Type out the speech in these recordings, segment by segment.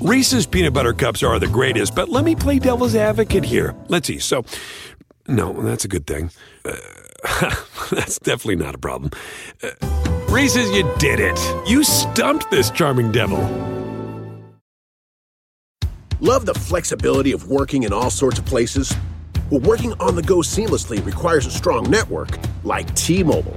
Reese's peanut butter cups are the greatest, but let me play devil's advocate here. Let's see. So, no, that's a good thing. Uh, that's definitely not a problem. Uh, Reese's, you did it. You stumped this charming devil. Love the flexibility of working in all sorts of places? Well, working on the go seamlessly requires a strong network like T Mobile.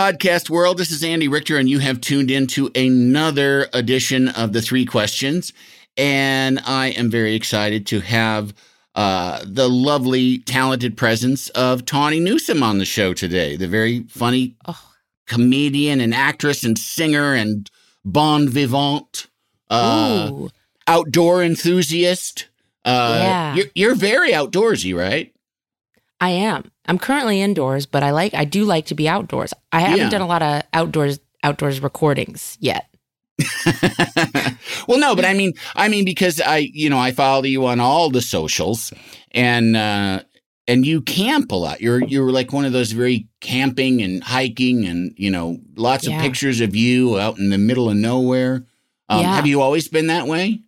podcast world. This is Andy Richter, and you have tuned into another edition of the Three Questions. And I am very excited to have uh, the lovely, talented presence of Tawny Newsome on the show today. The very funny comedian and actress and singer and bon vivant, uh, outdoor enthusiast. Uh, Yeah. you're, you're very outdoorsy, right? I am. I'm currently indoors, but I like I do like to be outdoors. I haven't Yeah. done a lot of outdoors outdoors recordings yet. well, no, but I mean, I mean, because I, you know, I follow you on all the socials, and uh, and you camp a lot. You're you're like one of those very camping and hiking, and you know, lots of pictures of you out in the middle of nowhere. Um, Yeah. Have you always been that way?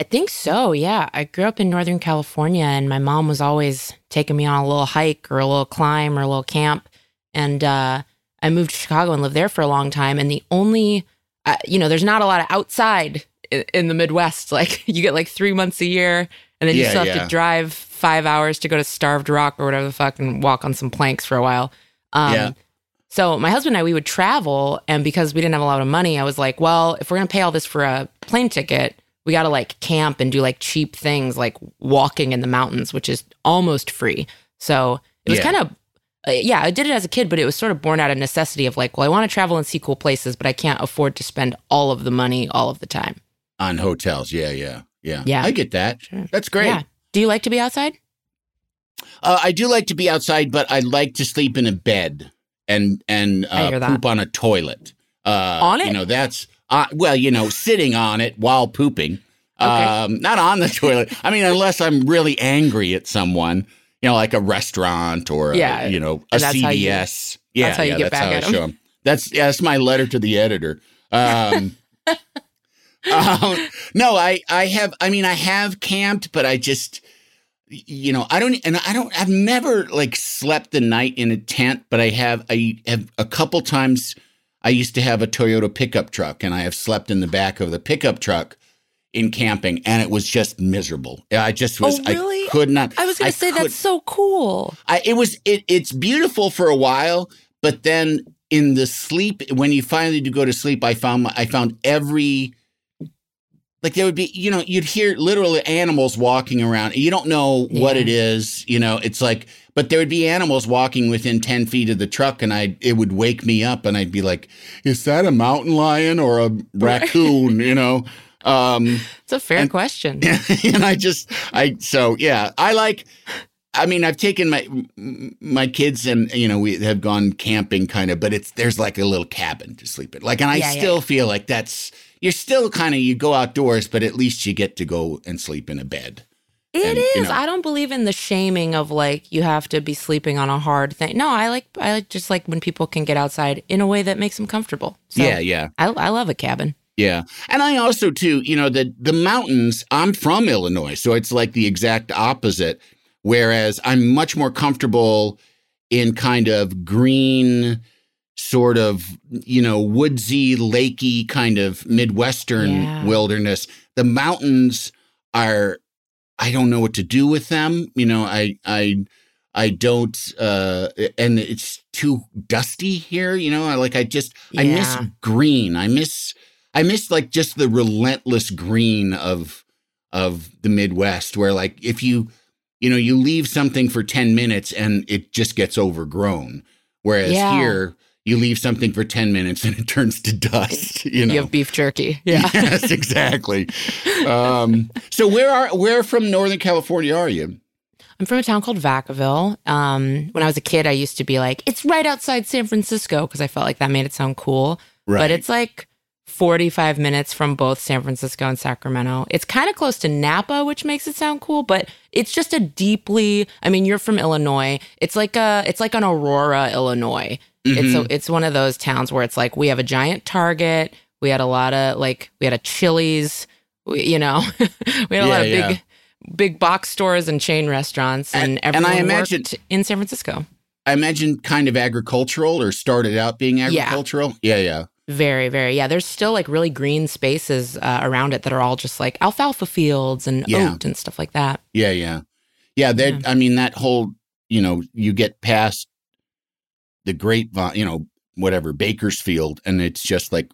I think so. Yeah, I grew up in Northern California, and my mom was always taking me on a little hike or a little climb or a little camp. And uh, I moved to Chicago and lived there for a long time. And the only, uh, you know, there's not a lot of outside in, in the Midwest. Like you get like three months a year, and then you Yeah, still have yeah. to drive five hours to go to Starved Rock or whatever the fuck and walk on some planks for a while. Um, Yeah. So my husband and I, we would travel, and because we didn't have a lot of money, I was like, well, if we're gonna pay all this for a plane ticket, we got to like camp and do like cheap things like walking in the mountains, which is almost free. So it was Yeah. kind of, uh, yeah, I did it as a kid, but it was sort of born out of necessity of like, well, I want to travel and see cool places, but I can't afford to spend all of the money all of the time. On hotels, yeah, yeah, yeah. Yeah. I get that. Sure. That's great. Yeah. Do you like to be outside? Uh, I do like to be outside, but I like to sleep in a bed and and uh, poop on a toilet. Uh, On it? You know, that's uh, well, you know, sitting on it while pooping. Okay. Um, not on the toilet. I mean, unless I'm really angry at someone, you know, like a restaurant or Yeah, a, you know a how you- CVS. yeah, that's how you yeah, get back at I 'em. show 'em. That's yeah, that's my letter to the editor. Um, um, no, I I have. I mean, I have camped, but I just you know i don't and i don't i've never like slept the night in a tent but i have i have a couple times i used to have a toyota pickup truck and i have slept in the back of the pickup truck in camping and it was just miserable i just was Oh, really? i could not I was going to say could- that's so cool. I, it was it, it's beautiful for a while, but then in the sleep when you finally do go to sleep, I found my, I found every like there would be you know you'd hear literally animals walking around. You don't know what it is, you know. It's like but there would be animals walking within ten feet of the truck, and I it would wake me up, and I'd be like, "Is that a mountain lion or a raccoon?" you know. Um, It's a fair And- question. and I just I so yeah I like I mean I've taken my my kids and you know we have gone camping kind of but it's there's like a little cabin to sleep in like and I Yeah, yeah, still feel like that's you're still kind of you go outdoors but at least you get to go and sleep in a bed It And, is. you know- I don't believe in the shaming of like you have to be sleeping on a hard thing. No, I like I like just like when people can get outside in a way that makes them comfortable. So yeah yeah I I love a cabin. yeah and I also too you know the the mountains I'm from Illinois so it's like the exact opposite whereas I'm much more comfortable in kind of green sort of you know woodsy lakey kind of midwestern Yeah. wilderness the mountains are i don't know what to do with them you know i i i don't uh and it's too dusty here you know I like i just i miss green. I miss i miss like just the relentless green of of the midwest where like if you you know you leave something for 10 minutes and it just gets overgrown. Whereas Yeah. here you leave something for 10 minutes and it turns to dust you know You have beef jerky. Yeah. yes exactly um, so where are where from northern california are you I'm from a town called Vacaville. Um, when I was a kid, I used to be like, it's right outside San Francisco because I felt like that made it sound cool. Right. But it's like 45 minutes from both San Francisco and Sacramento. It's kind of close to Napa, which makes it sound cool, but it's just a deeply, I mean, you're from Illinois. It's like a, it's like an Aurora, Illinois. It's mm-hmm. a, it's one of those towns where it's like we have a giant Target. We had a lot of like we had a Chili's. We, you know, we had a lot of Yeah, big big box stores and chain restaurants, and, And- and I imagine- in San Francisco. i imagine kind of agricultural or started out being Yeah. agricultural yeah yeah Very, very. Yeah, there's still like really green spaces uh, around it that are all just like alfalfa fields and Yeah. oat and stuff like that. yeah yeah yeah that i mean that whole you know you get past the grapevine you know whatever bakersfield and it's just like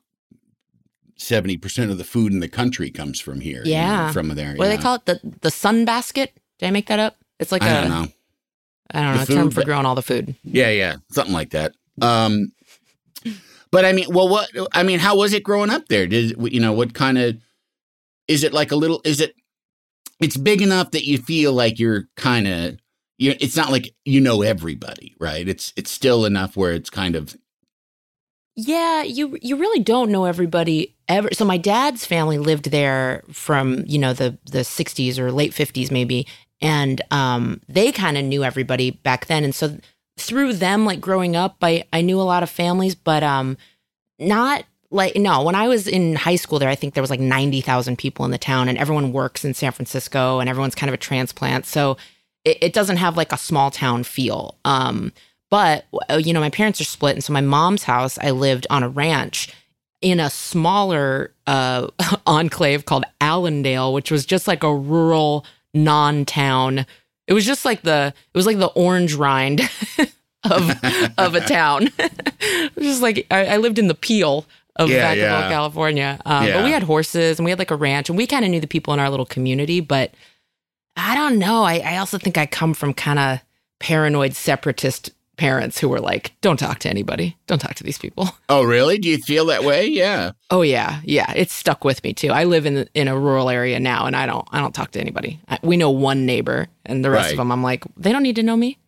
70% of the food in the country comes from here you know, Yeah. from there What do they call it? The the sun basket? Did I make that up? It's like i a don't know I don't know The term for growing all the food. Yeah, yeah, something like that. Um, but I mean, well, what I mean, how was it growing up there? Did you know what kind of is it like a little? Is it? It's big enough that you feel like you're kind of you. It's not like you know everybody, right? It's it's still enough where it's kind of Yeah, you you really don't know everybody ever. So my dad's family lived there from you know the the 60s or late 50s maybe, and um, they kind of knew everybody back then. And so through them, like growing up, I I knew a lot of families, but um, not like no. When I was in high school, there I think there was like 90,000 people in the town, and everyone works in San Francisco, and everyone's kind of a transplant. So it, it doesn't have like a small town feel. Um, but uh, you know, my parents are split, and so my mom's house, I lived on a ranch in a smaller uh, enclave called Allendale, which was just like a rural non-town. It was just like the it was like the orange rind of of a town. it was just like I, I lived in the peel of Yeah, Vacaville, yeah. California. Um, Yeah. But we had horses and we had like a ranch, and we kind of knew the people in our little community. But I don't know. I, I also think I come from kind of paranoid separatist parents who were like, "Don't talk to anybody. Don't talk to these people." oh really? Do you feel that way? Yeah. Oh yeah, yeah. It's stuck with me too. I live in in a rural area now, and I don't I don't talk to anybody. I, we know one neighbor, and the rest Right. of them, I'm like, they don't need to know me.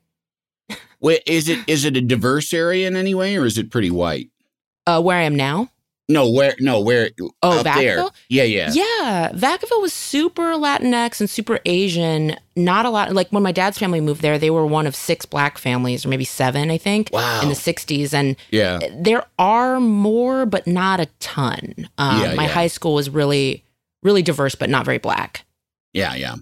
Wait, is it is it a diverse area in any way, or is it pretty white? Uh, where I am now. No, where? No, where? Oh, there. Vacaville? Yeah, yeah. Yeah, Vacaville was super Latinx and super Asian. Not a lot. Like when my dad's family moved there, they were one of six black families, or maybe seven, I think, Wow. in the '60s. And Yeah. there are more, but not a ton. Um, Yeah, my yeah. high school was really, really diverse, but not very black. Yeah, yeah.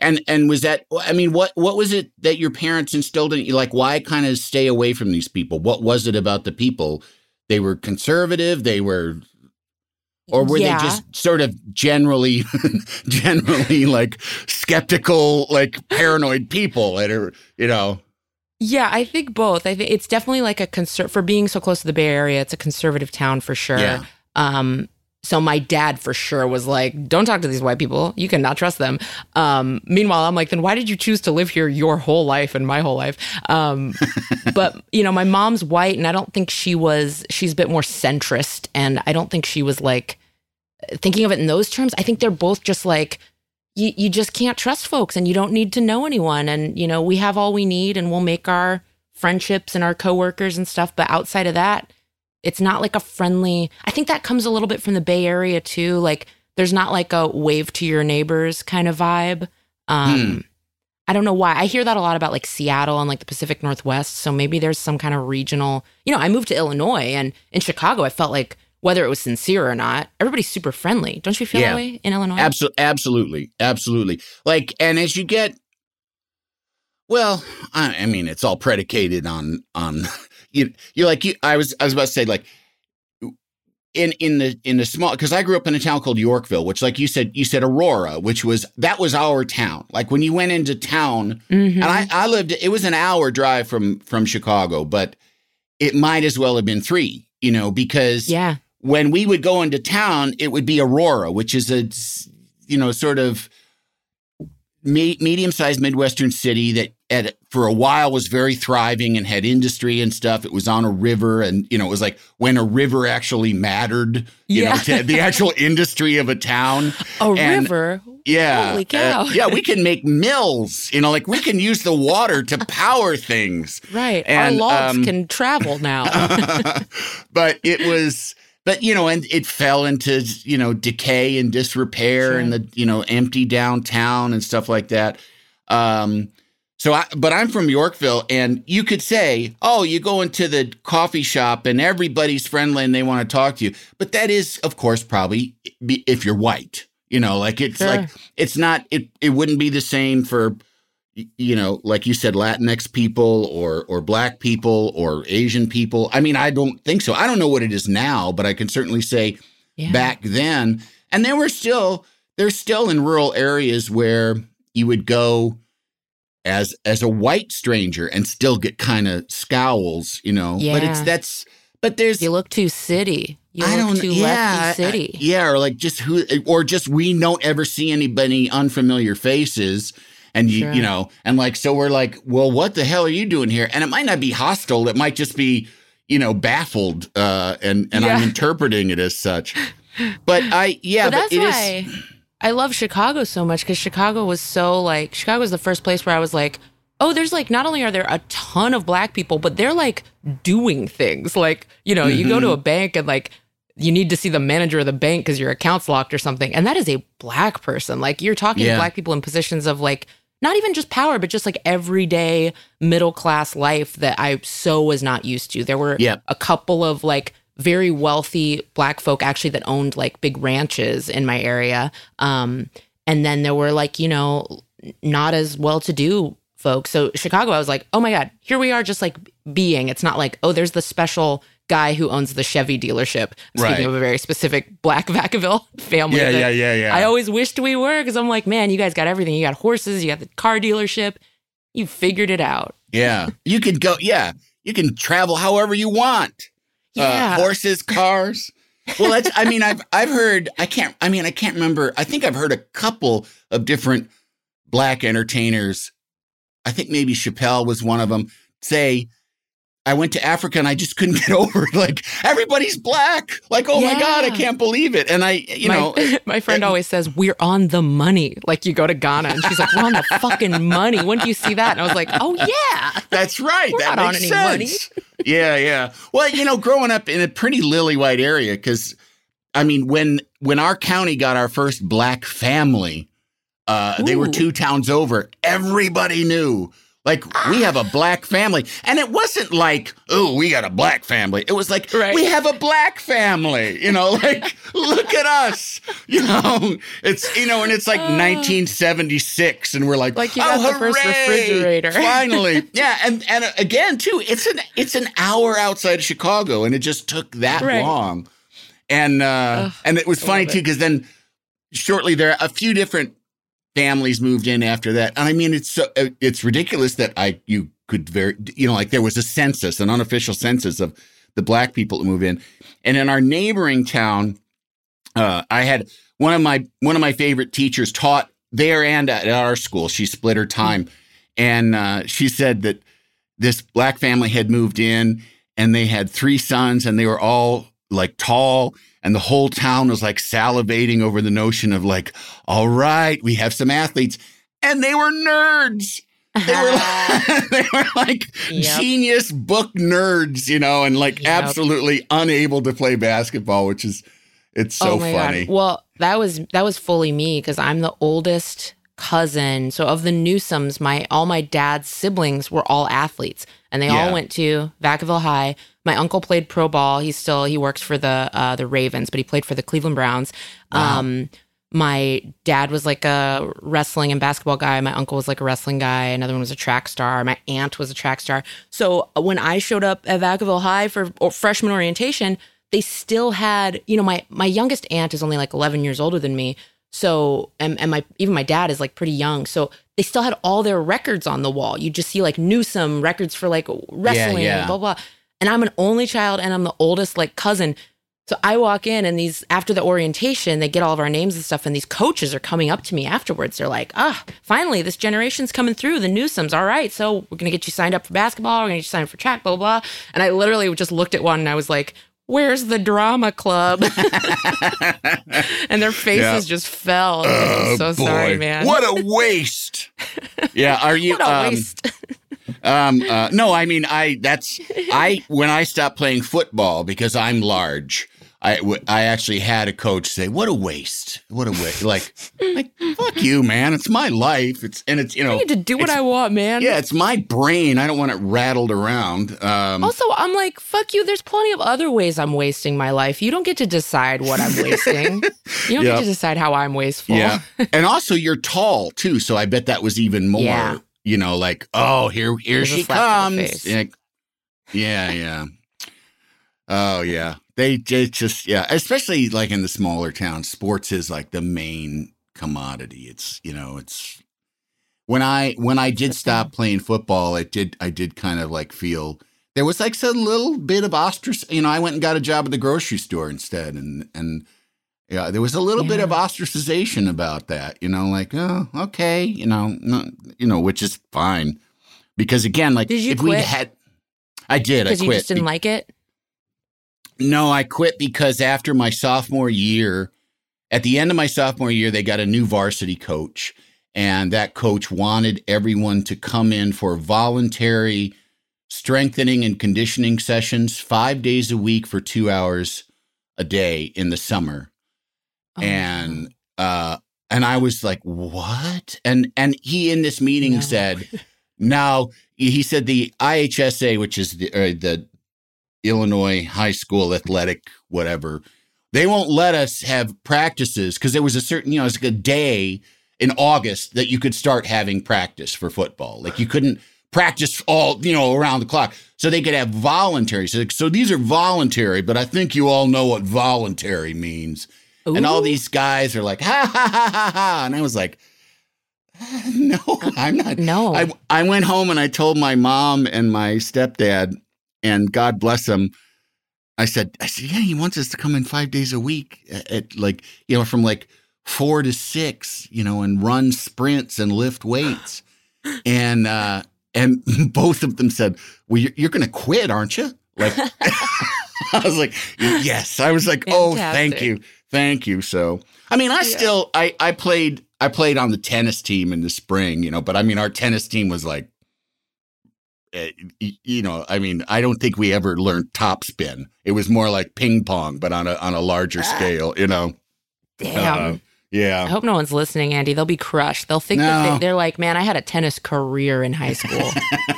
And and was that I mean what what was it that your parents instilled in you like why kind of stay away from these people? What was it about the people? They were conservative, they were or were Yeah. they just sort of generally generally like skeptical like paranoid people that are, you know. Yeah, I think both. I think it's definitely like a conser- for being so close to the Bay Area. It's a conservative town for sure. Yeah. Um, so my dad for sure was like, "Don't talk to these white people. You cannot trust them." Um, meanwhile, I'm like, "Then why did you choose to live here your whole life and my whole life?" Um, but you know, my mom's white, and I don't think she was. She's a bit more centrist, and I don't think she was like thinking of it in those terms. I think they're both just like you, you just can't trust folks and you don't need to know anyone. And, you know, we have all we need and we'll make our friendships and our coworkers and stuff. But outside of that, it's not like a friendly, I think that comes a little bit from the Bay Area too. Like there's not like a wave to your neighbors kind of vibe. Um, Hmm. I don't know why. I hear that a lot about like Seattle and like the Pacific Northwest. So maybe there's some kind of regional, you know, I moved to Illinois and in Chicago, I felt like whether it was sincere or not, everybody's super friendly. Don't you feel Yeah. that way in Illinois? Absolutely, absolutely, absolutely. Like, and as you get, well, I, I mean, it's all predicated on on you. You're like you. I was I was about to say like in in the in the small because I grew up in a town called Yorkville, which like you said you said Aurora, which was that was our town. Like when you went into town, Mhm. and I I lived. It was an hour drive from from Chicago, but it might as well have been three. You know, because yeah. when we would go into town, it would be Aurora, which is a, you know, sort of me- medium-sized Midwestern city that at for a while was very thriving and had industry and stuff. It was on a river, and you know, it was like when a river actually mattered. You Yeah. know, to the actual industry of a town. A And- river. Yeah. Holy cow. Uh, yeah, we can make mills. You know, like we can use the water to power things. Right. And, Our logs um, can travel now. but it was but you know and it fell into you know decay and disrepair Sure. and the you know empty downtown and stuff like that um so I, but I'm from Yorkville, and you could say, "Oh, you go into the coffee shop, and everybody's friendly, and they want to talk to you." But that is, of course, probably if you're white. You know, like it's Sure. like it's not. It it wouldn't be the same for, you know, like you said, Latinx people or or Black people or Asian people. I mean, I don't think so. I don't know what it is now, but I can certainly say Yeah. back then. And there were still there's still in rural areas where you would go as as a white stranger and still get kind of scowls, you know. Yeah. But it's that's but there's You look too city. You I look don't too yeah, lefty city. I- yeah, or like just who or just we don't ever see anybody unfamiliar faces. And you, Sure. you know, and like, so we're like, well, what the hell are you doing here? And it might not be hostile. It might just be, you know, baffled. Uh, and, and I'm interpreting it as such. But I, yeah, but but, that's it is. I love Chicago so much because Chicago was so like Chicago was the first place where I was like, oh, there's like not only are there a ton of black people, but they're like doing things. Like you know, you Mm-hmm. go to a bank and like you need to see the manager of the bank because your account's locked or something, and that is a black person. Like you're talking Yeah. black people in positions of like. Not even just power, but just like everyday middle class life that I so was not used to. There were Yep. a couple of like very wealthy black folk actually that owned like big ranches in my area. Um, and then there were like, you know, not as well to do folks. So Chicago, I was like, oh my God, here we are just like being. It's not like, oh, there's the special guy who owns the Chevy dealership. I'm Right. Speaking of a very specific black Vacaville family. Yeah, yeah, yeah, yeah. I always wished we were because I'm like, man, you guys got everything. You got horses, you got the car dealership. You figured it out. Yeah. You could go, yeah. You can travel however you want. Yeah. Uh, horses, cars. Well, that's, I mean, I've, I've heard, I can't, I mean, I can't remember. I think I've heard a couple of different black entertainers. I think maybe Chappelle was one of them say, I went to Africa and I just couldn't get over it. Like everybody's black. Like, oh my God, I can't believe it. And I, you my, know, my friend always says we're on the money. Like you go to Ghana and she's like, "We're on the fucking money." When do you see that? And I was like, "Oh yeah, That's right. We're that not on makes any money. yeah, yeah. Well, you know, growing up in a pretty lily white area, because I mean, when when our county got our first black family, uh, they were two towns over. Everybody knew. Like we have a black family, and it wasn't like, "Oh, we got a black family." It was like, Right. "We have a black family." You know, like, look at us. You know, it's you know, and it's like 1976, and we're like, Like you oh, got the first hooray! refrigerator." Finally, yeah, and and uh, again too, it's an it's an hour outside of Chicago, and it just took that Right. long. And uh, Ugh, and it was funny too because then shortly there, are a few different families moved in after that. And I mean, it's so uh, it's ridiculous that I you could very you know like there was a census, an unofficial census of the black people that move in, and in our neighboring town, uh, I had one of my one of my favorite teachers taught there and at our school. She split her time, and uh, she said that this black family had moved in and they had three sons and they were all like tall and the whole town was like salivating over the notion of like all right we have some athletes and they were nerds they were uh-huh. like, they were like Yep. genius book nerds you know and like Yep. absolutely unable to play basketball which is it's so oh funny god. Well, that was that was fully me because I'm the oldest cousin. So of the Newsomes, my all my dad's siblings were all athletes, and they Yeah. all went to Vacaville High. My uncle played pro ball. He's still he works for the uh, the Ravens, but he played for the Cleveland Browns. Wow. Um, my dad was like a wrestling and basketball guy. My uncle was like a wrestling guy. Another one was a track star. My aunt was a track star. So when I showed up at Vacaville High for freshman orientation, they still had, you know, my my youngest aunt is only like 11 years older than me. So and, and my even my dad is like pretty young. So they still had all their records on the wall. You just see like Newsome records for like wrestling yeah. and blah blah. And I'm an only child and I'm the oldest like cousin. So I walk in and these after the orientation, they get all of our names and stuff, and these coaches are coming up to me afterwards. They're like, ah, finally, this generation's coming through, the Newsomes. All right, so we're gonna get you signed up for basketball, we're gonna get you signed up for track, blah, blah, blah. And I literally just looked at one and I was like, Where's the drama club? and their faces Yeah. just fell. I'm so sorry, man. What a waste. yeah, are you What a um, waste. Um, uh, no, I mean, I that's I when I stopped playing football because I'm large. I w- I actually had a coach say, "What a waste! What a waste!" Like, like fuck you, man. It's my life. It's and it's you know, I get to do what I want, man. yeah, it's my brain. I don't want it rattled around. Um, Also, I'm like, fuck you. There's plenty of other ways I'm wasting my life. You don't get to decide what I'm wasting. You don't Yeah. get to decide how I'm wasteful. Yeah. and also you're tall too, so I bet that was even more, Yeah. you know, like, oh, here here There's a she slap to the comes. face. Yeah. yeah, yeah. Oh yeah. They, just yeah, especially like in the smaller towns, sports is like the main commodity. It's, you know, it's when I when I did stop playing football, it did I did kind of like feel there was like a little bit of ostrac. You know, I went and got a job at the grocery store instead, and and yeah, there was a little bit of ostracization about that. You know, like oh, okay, you know, no, you know, which is fine because again, like Did you if we quit? had, I did, I quit. you just didn't like it? No, I quit because after my sophomore year, at the end of my sophomore year, they got a new varsity coach. And that coach wanted everyone to come in for voluntary strengthening and conditioning sessions five days a week for two hours a day in the summer. Oh, and uh and I was like, what? And and he in this meeting No. said, now he said the IHSA, which is the uh, the Illinois High School Athletic, whatever, they won't let us have practices because there was a certain, you know, it's like a day in August that you could start having practice for football. Like you couldn't practice all, you know, around the clock. So they could have voluntary. So, so these are voluntary, but I think you all know what voluntary means. And all these guys are like, ha ha ha ha ha. And I was like, no, I'm not. No. I, I went home and I told my mom and my stepdad, and God bless him. I said, I said, yeah, he wants us to come in five days a week at, at like, you know, from like four to six, you know, and run sprints and lift weights. and, uh, and both of them said, well, you're, you're going to quit, aren't you? Like, I was like, yes. I was like, oh, thank you. Thank you. So, I mean, I still, I, I played, I played on the tennis team in the spring, you know, but I mean, our tennis team was like, you know, I mean, I don't think we ever learned top spin. It was more like ping pong, but on a on a larger scale, you know. Damn. Uh, I hope no one's listening, Andy. They'll be crushed. They'll think that No. they, they're like, man, I had a tennis career in high school.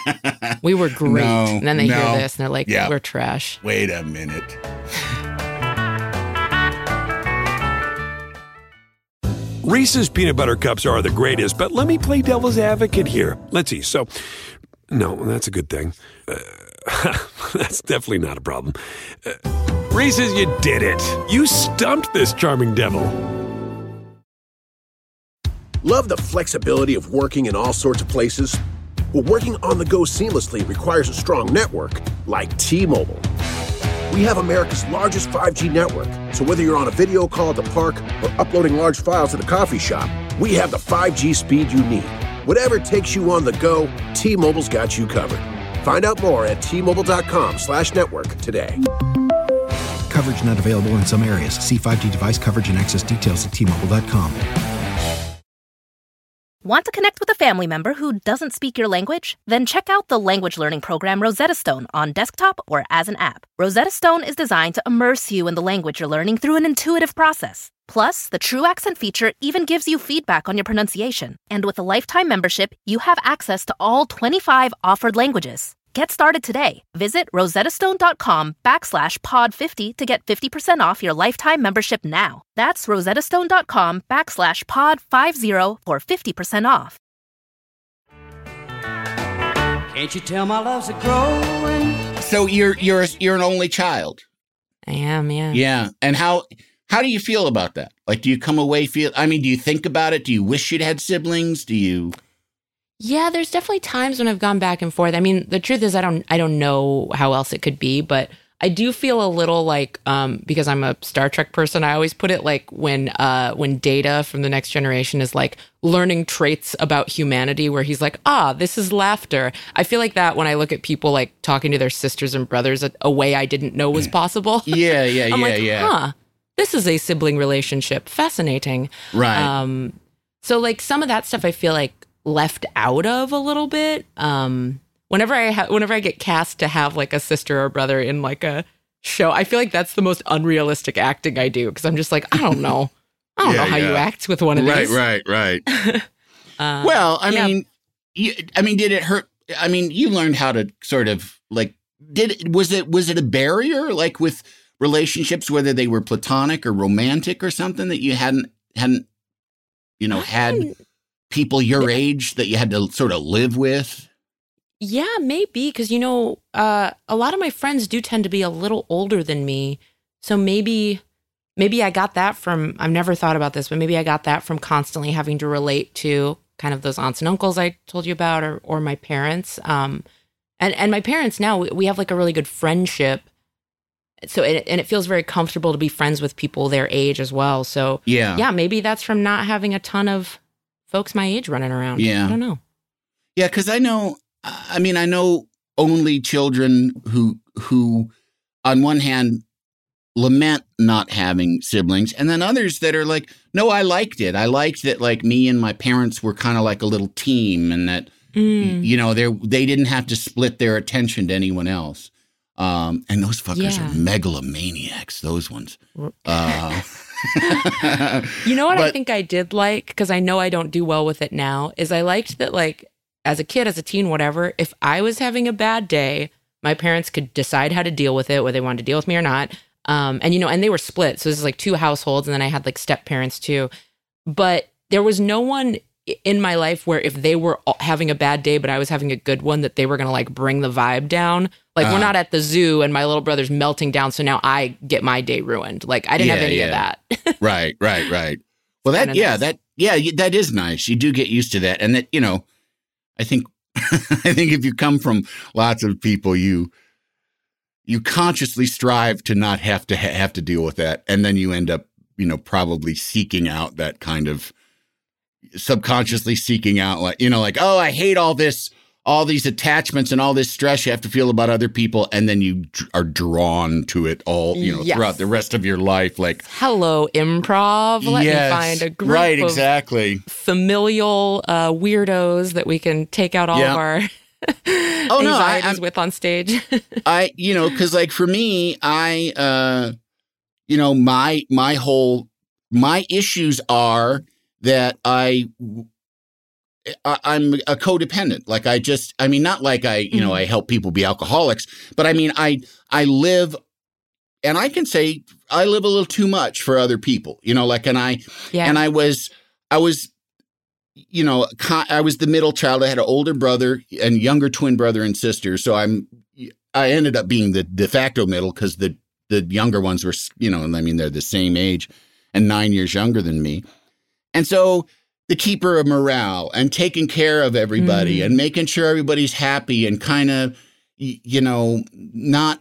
we were great. No, and then they no. hear this and they're like, Yeah. we're trash. Wait a minute. Reese's peanut butter cups are the greatest, but let me play devil's advocate here. Let's see. So, no, that's a good thing. Uh, that's definitely not a problem. Uh, Reese's, you did it. You stumped this charming devil. Love the flexibility of working in all sorts of places? Well, working on the go seamlessly requires a strong network like T Mobile. We have America's largest 5G network, so whether you're on a video call at the park or uploading large files at the coffee shop, we have the 5G speed you need. Whatever takes you on the go, T Mobile's got you covered. Find out more at T-Mobile.com slash network today. Coverage not available in some areas. See 5G device coverage and access details at tmobile.com. Want to connect with a family member who doesn't speak your language? Then check out the language learning program Rosetta Stone on desktop or as an app. Rosetta Stone is designed to immerse you in the language you're learning through an intuitive process. Plus, the True Accent feature even gives you feedback on your pronunciation. And with a lifetime membership, you have access to all 25 offered languages. Get started today. Visit rosettastone.com backslash pod50 to get 50% off your lifetime membership now. That's rosettastone.com backslash pod50 for 50% off. Can't you tell my love's a growing? So you're you're you're an only child. I am, yeah. Yeah. And how how do you feel about that? Like do you come away feel I mean, do you think about it? Do you wish you'd had siblings? Do you Yeah, there's definitely times when I've gone back and forth. I mean, the truth is I don't I don't know how else it could be, but I do feel a little like um, because I'm a Star Trek person. I always put it like when uh, when Data from the Next Generation is like learning traits about humanity, where he's like, ah, this is laughter. I feel like that when I look at people like talking to their sisters and brothers a, a way I didn't know was possible. Yeah, yeah, yeah, like, yeah. huh, this is a sibling relationship. Fascinating. Right. Um, so like some of that stuff I feel like left out of a little bit. Um, whenever I ha- whenever I get cast to have like a sister or brother in like a show, I feel like that's the most unrealistic acting I do because I'm just like I don't know, I don't Yeah, know how you act with one of right, these. right, right. Uh, well, I yeah. mean, you, I mean, did it hurt? I mean, you learned how to sort of like did it was it was it a barrier like with relationships whether they were platonic or romantic or something that you hadn't hadn't you know had people your age that you had to sort of live with? Yeah, maybe because you know, uh, a lot of my friends do tend to be a little older than me, so maybe, maybe I got that from. I've never thought about this, but maybe I got that from constantly having to relate to kind of those aunts and uncles I told you about, or or my parents. Um, and and my parents now we, we have like a really good friendship. So it, and it feels very comfortable to be friends with people their age as well. So Yeah. yeah, maybe that's from not having a ton of folks my age running around. Yeah. I don't know. Yeah, because I know. I mean, I know only children who who, on one hand, lament not having siblings, and then others that are like, no, I liked it. I liked that. Like me and my parents were kind of like a little team, and that Mm. you know they they didn't have to split their attention to anyone else. Um, and those fuckers Yeah. are megalomaniacs. Those ones. Uh, You know what I think I did like because I know I don't do well with it now is I liked that like as a kid, as a teen, whatever. If I was having a bad day, my parents could decide how to deal with it, whether they wanted to deal with me or not. Um, and you know, and they were split, so this is like two households, and then I had like step parents too. But there was no one i- in my life where if they were having a bad day, but I was having a good one, that they were gonna like bring the vibe down. Like Uh. we're not at the zoo, and my little brother's melting down, so now I get my day ruined. Like I didn't have Yeah, any of that. right, right, right. Well, that yeah, nice. that yeah, that is nice. You do get used to that, and that you know, I think, I think if you come from lots of people, you you consciously strive to not have to ha- have to deal with that, and then you end up, you know, probably seeking out that kind of subconsciously seeking out, like you know, like oh, I hate all this. All these attachments and all this stress you have to feel about other people, and then you are drawn to it all, you know, Yes. throughout the rest of your life. Like, hello improv let me find a group right, of exactly. familial uh, weirdos that we can take out all Yeah. of our Oh, no, I- I'm- with on stage I, you know, because like for me, I, uh, you know, my my whole my issues are that I. I- I'm a codependent. Like I just, I mean, not like I, you know, Mhm. I help people be alcoholics, but I mean, I, I live, and I can say I live a little too much for other people. You know, like, and I, yeah and I was, I was, you know, I was the middle child. I had an older brother and younger twin brother and sister. So I'm, I ended up being the de facto middle because the the younger ones were, you know, I mean, they're the same age and nine years younger than me, and so the keeper of morale and taking care of everybody Mm. and making sure everybody's happy and kind of, you know, not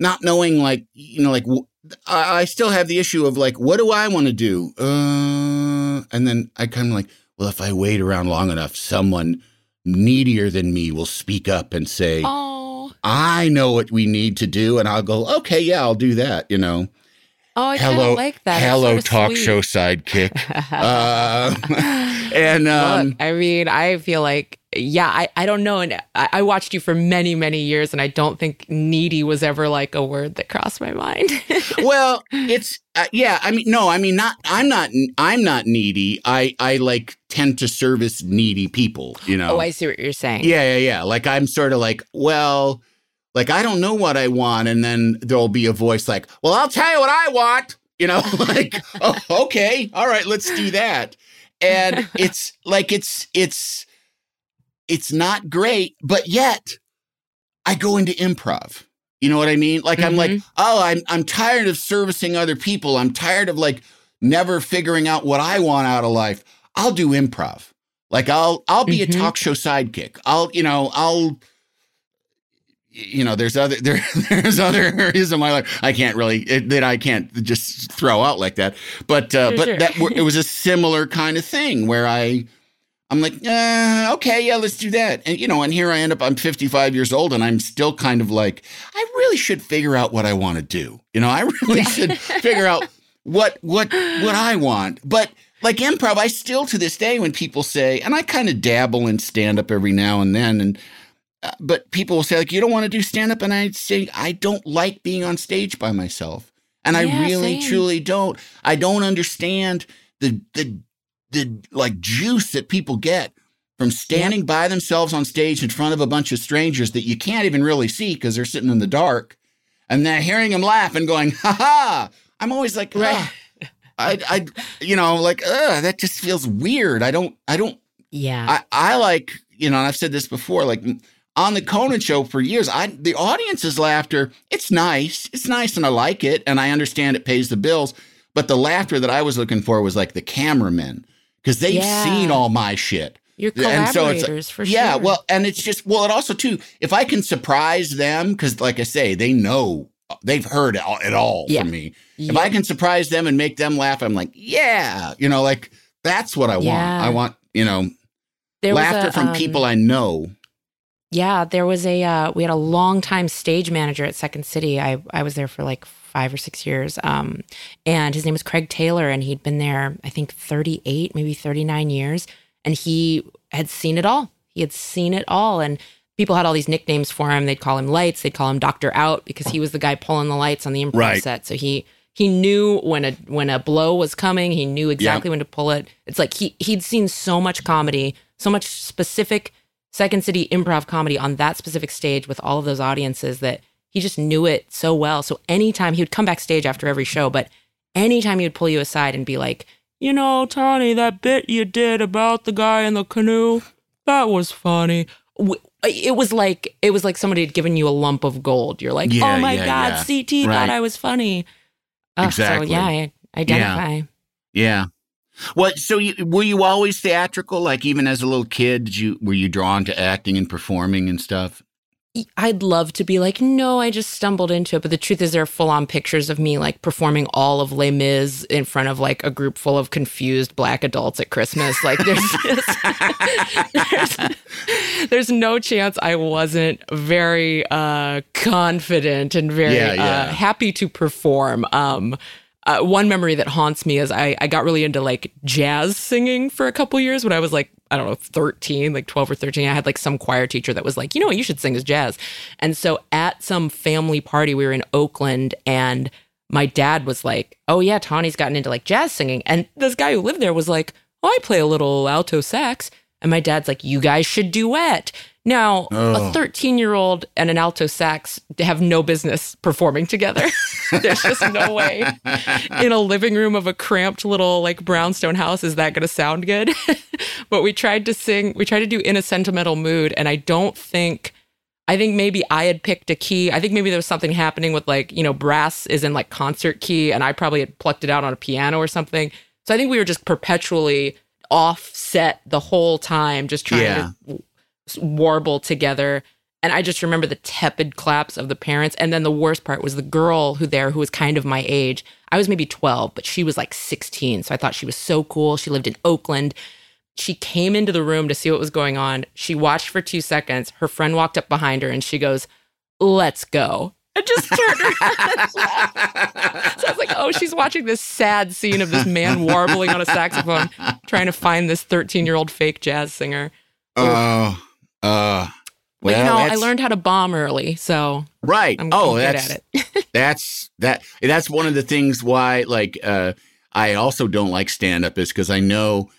not knowing like you know like I still have the issue of like what do I want to do? Uh and then I kind of like well if I wait around long enough someone needier than me will speak up and say oh I know what we need to do and I'll go okay yeah I'll do that you know oh I hello like that hello talk sweet. show sidekick uh, and um Look, I mean, I feel like, yeah, I, I don't know. And I, I watched you for many, many years, and I don't think needy was ever like a word that crossed my mind. well it's uh, yeah i mean no i mean not i'm not i'm not needy i i like tend to service needy people you know oh, I see what you're saying. yeah yeah yeah like i'm sort of like well like i don't know what i want and then there'll be a voice like well i'll tell you what i want you know like oh, okay all right let's do that. And it's like it's it's it's not great but yet i go into improv. You know what i mean? Like i'm like oh i'm i'm tired of servicing other people. I'm tired of like never figuring out what i want out of life. I'll do improv. Like i'll i'll be Mhm. a talk show sidekick. I'll you know i'll you know, there's other there there's other areas of my life I can't really it, that I can't just throw out like that. But uh, Sure, but sure. that it was a similar kind of thing where I. I'm like, uh, okay, yeah, let's do that. And you know, and here I end up. I'm 55 years old, and I'm still kind of like, I really should figure out what I want to do. You know, I really should figure out what what what I want. But like improv, I still to this day when people say, and I kind of dabble in stand up every now and then, and Uh, but people will say like, you don't want to do stand up, and I say I don't like being on stage by myself, and I really same. truly don't. I don't understand the the the like juice that people get from standing by themselves on stage in front of a bunch of strangers that you can't even really see because they're sitting in the dark, and then hearing them laugh and going, "Ha ha!" I'm always like, Right. I, I, you know, like, ugh, that just feels weird. I don't, I don't, Yeah. I, I like, you know, and I've said this before, like on the Conan show for years, I the audience's laughter, it's nice. It's nice and I like it and I understand it pays the bills. But the laughter that I was looking for was like the cameramen because they've Yeah. seen all my shit. Your And so collaborators, for yeah, sure. Yeah, well, and it's just well, it also too, if I can surprise them, because like I say, they know they've heard it all, it all Yeah. from me. If I can surprise them and make them laugh, I'm like, yeah, you know, like that's what I want. I want, you know, There laughter a, from um, people I know. Yeah, there was a uh, we had a long time stage manager at Second City. I I was there for like five or six years. Um, and his name was Craig Taylor, and he'd been there I think thirty eight, maybe thirty nine years, and he had seen it all. He had seen it all, and people had all these nicknames for him. They'd call him Lights. They'd call him Doctor Out because he was the guy pulling the lights on the improv Right. set. So he he knew when a when a blow was coming. He knew exactly when to pull it. It's like he he'd seen so much comedy, so much specific Second City improv comedy on that specific stage with all of those audiences that he just knew it so well. So anytime he would come backstage after every show, but anytime he would pull you aside and be like, you know, Tony, that bit you did about the guy in the canoe, that was funny. It was like it was like somebody had given you a lump of gold. You're like, Yeah, oh my yeah, god, yeah. CT Right. thought I was funny. Uh, Exactly. So yeah, I identify. Yeah. What? So you, were you always theatrical? Like even as a little kid, did you were you drawn to acting and performing and stuff? I'd love to be like, no, I just stumbled into it. But the truth is, there are full on pictures of me like performing all of Les Mis in front of like a group full of confused black adults at Christmas. Like, there's just, there's, there's no chance I wasn't very uh, confident and very Yeah, yeah. Uh, happy to perform. Um, uh, one memory that haunts me is I, I got really into like jazz singing for a couple years when I was like, I don't know, 13, like 12 or 13. I had like some choir teacher that was like, you know what, you should sing as jazz. And so at some family party, we were in Oakland and my dad was like, oh yeah, Tawny's gotten into like jazz singing. And this guy who lived there was like, oh, I play a little alto sax. And my dad's like, you guys should duet. Now, a 13 year old and an alto sax have no business performing together. There's just no way in a living room of a cramped little like brownstone house is that going to sound good. but we tried to sing, we tried to do in a sentimental mood. And I don't think, I think maybe I had picked a key. I think maybe there was something happening with like, you know, brass is in like concert key and I probably had plucked it out on a piano or something. So I think we were just perpetually offset the whole time, just trying Yeah. to warble together. And I just remember the tepid claps of the parents. And then the worst part was the girl who there who was kind of my age. I was maybe 12, but she was like 16. So I thought she was so cool. She lived in Oakland. She came into the room to see what was going on. She watched for two seconds. Her friend walked up behind her and she goes, Let's go. And just turned around. So I was like, oh, she's watching this sad scene of this man warbling on a saxophone, trying to find this 13 year old fake jazz singer. Oh, uh, But well, you know, I learned how to bomb early, so Right. I'm, oh, I'm that's that's that. That's one of the things why, like, uh, I also don't like stand up is because I know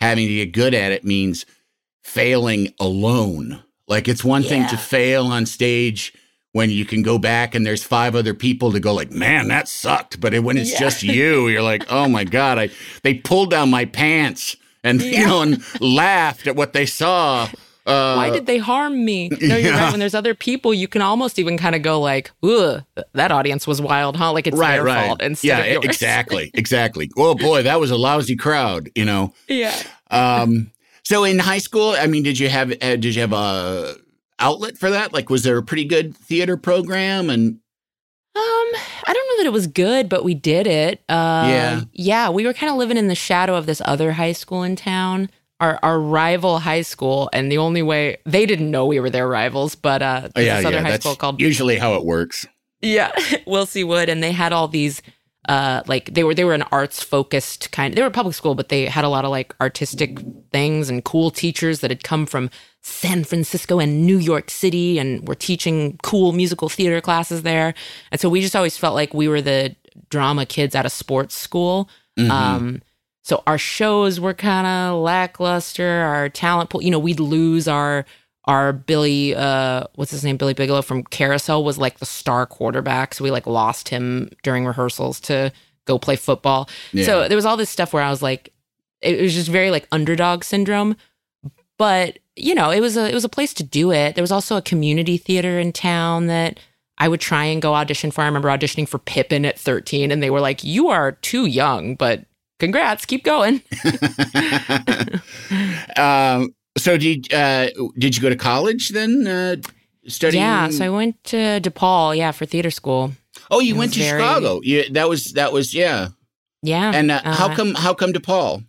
having to get good at it means failing alone. Like, it's one thing to fail on stage when you can go back and there's five other people to go like, man, that sucked. But when it's Yeah. just you, you're like, oh my god, I they pulled down my pants and you know and laughed at what they saw. Uh, Why did they harm me? No, you're yeah. right. When there's other people, you can almost even kind of go like, "Ugh, that audience was wild, huh?" Like it's right, their right. fault instead yeah, of yours. exactly, exactly. Oh boy, that was a lousy crowd, you know. yeah. Um, so in high school, I mean, did you have uh, did you have a outlet for that? Like, was there a pretty good theater program? And Um, I don't know that it was good, but we did it. Uh, Yeah. yeah, we were kind of living in the shadow of this other high school in town, our our rival high school, and the only way they didn't know we were their rivals, but uh, oh, yeah, this other yeah, high school called usually how it works. yeah, Will C. Wood, and they had all these uh like they were they were an arts focused kind they were public school but they had a lot of like artistic things and cool teachers that had come from San Francisco and New York City and were teaching cool musical theater classes there and so we just always felt like we were the drama kids at a sports school Mhm. um so our shows were kind of lackluster our talent pool you know we'd lose our our Billy, uh, what's his name? Billy Bigelow from Carousel was like the star quarterback. So we like lost him during rehearsals to go play football. Yeah. So there was all this stuff where I was like, it was just very like underdog syndrome. But you know, it was a it was a place to do it. There was also a community theater in town that I would try and go audition for. I remember auditioning for Pippin at 13, and they were like, "You are too young, but congrats, keep going." um, so did uh, did you go to college then? Uh, studying? Yeah, so I went to DePaul, yeah, for theater school. oh, you it went to very- Chicago. Yeah, that was that was yeah. Yeah, And uh, how uh, come how come DePaul?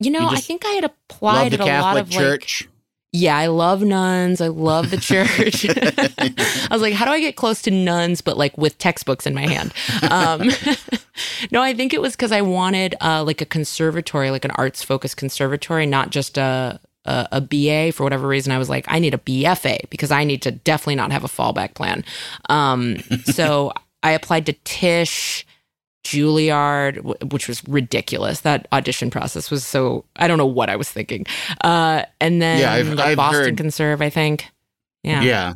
You know, You I think I had applied at a lot Catholic of Church. like. Yeah, I love nuns. I love the church. I was like, how do I get close to nuns, but like with textbooks in my hand? Um, no, I think it was because I wanted uh, like a conservatory, like an arts focused conservatory, not just a, a a BA. For whatever reason, I was like, I need a BFA because I need to definitely not have a fallback plan. Um, so I applied to Tisch. Juilliard, which was ridiculous. That audition process was so I don't know what I was thinking. Uh, and then Yeah, I've- like I've Boston heard- Conserve, I think. Yeah, Yeah.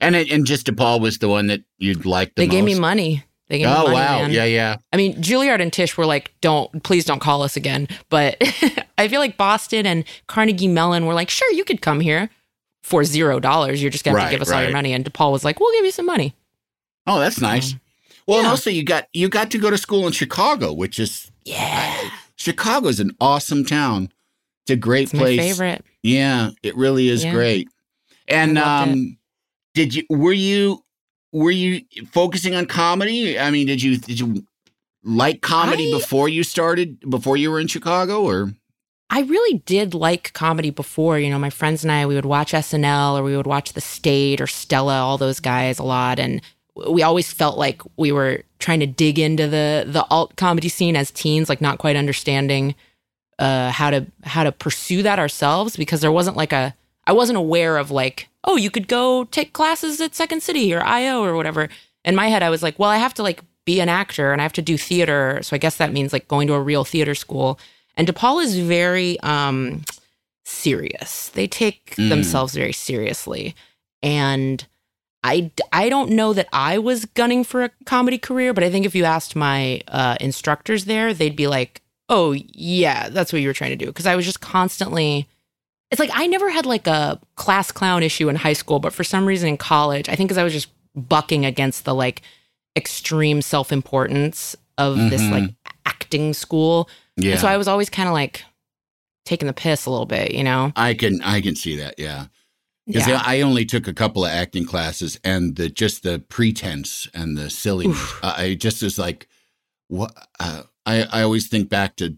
And it, and just DePaul was the one that you'd like the they gave me money. They gave me money. Oh wow! man. Yeah, yeah. I mean, Juilliard and Tisch were like, "Don't, please, don't call us again." But I feel like Boston and Carnegie Mellon were like, "Sure, you could come here for zero dollars. You're just gonna have Right, to give us all your money." And DePaul was like, "We'll give you some money." Oh, that's nice. Well, and also you got you got to go to school in Chicago, which is Yeah, Chicago is an awesome town. It's a great it's my place. favorite. Yeah, it really is Yeah. great. And um, did you were you were you focusing on comedy? I mean, did you did you like comedy I- before you started before you were in Chicago or I really did like comedy before. You know, my friends and I, we would watch SNL or we would watch The State or Stella, all those guys a lot. And we always felt like we were trying to dig into the the alt comedy scene as teens, like not quite understanding uh, how to how to pursue that ourselves because there wasn't like a I wasn't aware of like oh you could go take classes at Second City or IO or whatever. In my head, I was like, well, I have to like be an actor and I have to do theater, so I guess that means like going to a real theater school. And DePaul is very um, serious. They take Mm. themselves very seriously. And I, I don't know that I was gunning for a comedy career, but I think if you asked my uh, instructors there, they'd be like, oh, yeah, that's what you were trying to do. Because I was just constantly. It's like I never had like a class clown issue in high school, but for some reason in college, I think because I was just bucking against the like extreme self importance of this Mhm. like acting school. yeah? And so I was always kind of like taking the piss a little bit, you know? I can I can see that. Yeah. Because Yeah. I only took a couple of acting classes, and the just the pretense and the silliness. Oof. I just was like, what? Uh, I I always think back to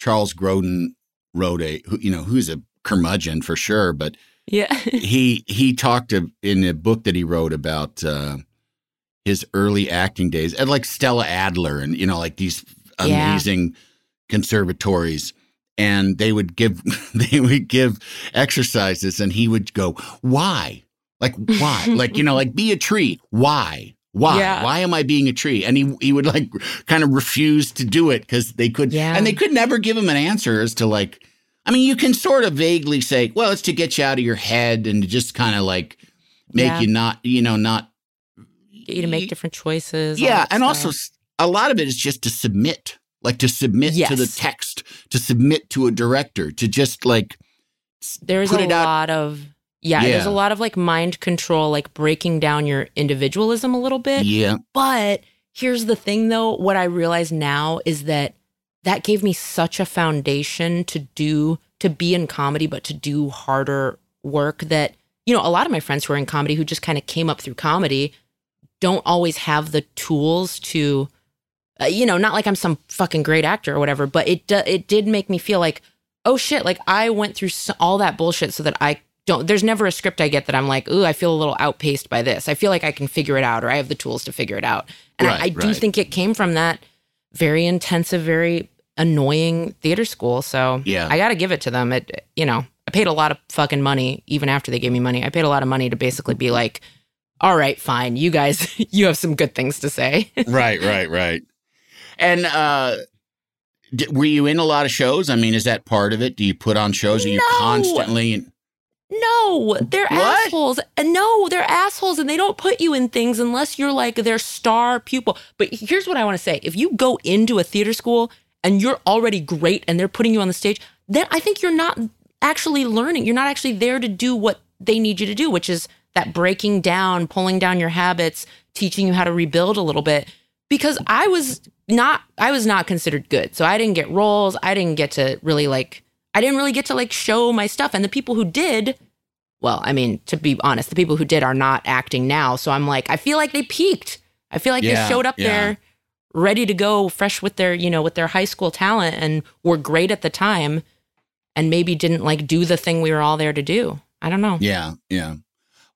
Charles Grodin wrote a who you know who's a curmudgeon for sure, but Yeah. he he talked to, in a book that he wrote about uh, his early acting days, and like Stella Adler, and you know like these Yeah. amazing conservatories and they would give they would give exercises and he would go why like why like you know like be a tree why why Yeah. why am i being a tree and he he would like kind of refuse to do it because they could Yeah. and they could never give him an answer as to like i mean you can sort of vaguely say well it's to get you out of your head and to just kind of like make Yeah. you not you know not Get you to make different choices. yeah, and stuff. also a lot of it is just to submit, like to submit to the text, to submit to a director, to just like there's put a it out- lot of yeah, there's a lot of like mind control, like breaking down your individualism a little bit. Yeah, But here's the thing though, what I realize now is that that gave me such a foundation to do to be in comedy but to do harder work that you know, a lot of my friends who are in comedy who just kind of came up through comedy don't always have the tools to, uh, you know, not like I'm some fucking great actor or whatever, but it do, it did make me feel like, oh shit, like I went through so, all that bullshit so that I don't. There's never a script I get that I'm like, ooh, I feel a little outpaced by this. I feel like I can figure it out, or I have the tools to figure it out. And Right, I, I do think it came from that very intensive, very annoying theater school. So Yeah. I got to give it to them. It, you know, I paid a lot of fucking money even after they gave me money. I paid a lot of money to basically be like, all right, fine, you guys, you have some good things to say. right, right, right. And uh d- were you in a lot of shows? I mean, is that part of it? Do you put on shows? Are you No. constantly? No, they're What? assholes. And no, they're assholes and they don't put you in things unless you're like their star pupil. But here's what I want to say. If you go into a theater school and you're already great and they're putting you on the stage, then I think you're not actually learning. You're not actually there to do what they need you to do, which is that breaking down, pulling down your habits, teaching you how to rebuild a little bit. Because I was not I was not considered good. So I didn't get roles. I didn't get to really like I didn't really get to like show my stuff. And the people who did, well, I mean, to be honest, the people who did are not acting now. So I'm like, I feel like they peaked. I feel like Yeah, they showed up yeah. there ready to go, fresh with their, you know, with their high school talent and were great at the time and maybe didn't like do the thing we were all there to do. I don't know. Yeah, yeah.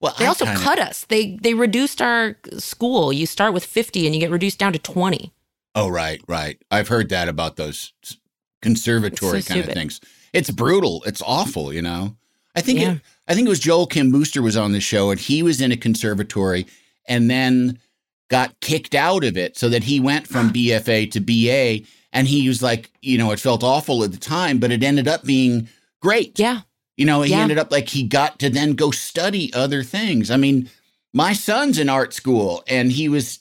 Well, They I also kinda- cut us. They they reduced our school. You start with 50 and you get reduced down to 20. Oh, right, right. I've heard that about those conservatory so kind of things. It's brutal. It's awful. You know. I think Yeah. it, I think it was Joel Kim Booster was on the show, and he was in a conservatory, and then got kicked out of it, so that he went from BFA to BA, and he was like, you know, it felt awful at the time, but it ended up being great. Yeah. You know, he Yeah. ended up like he got to then go study other things. I mean, my son's in art school and he was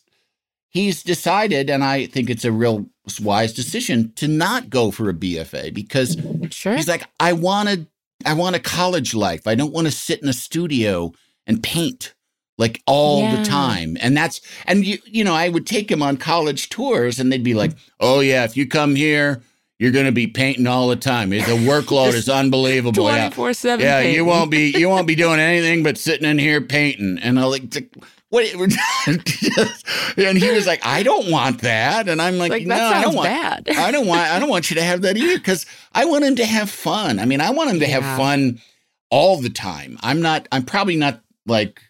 he's decided and I think it's a real wise decision to not go for a BFA because Sure. he's like I want to I want a college life. I don't want to sit in a studio and paint like all Yeah. the time. And that's and you you know, I would take him on college tours and they'd be like, "Oh yeah, if you come here, you're going to be painting all the time. The workload is unbelievable. Yeah. 24 7. Yeah, you won't be you won't be doing anything but sitting in here painting. And I like what and he was like, I don't want that. And I'm like, Like, no, I don't want bad. I don't want I don't want you to have that either because I want him to have fun. I mean, I want him to have fun all the time. I'm not I'm probably not like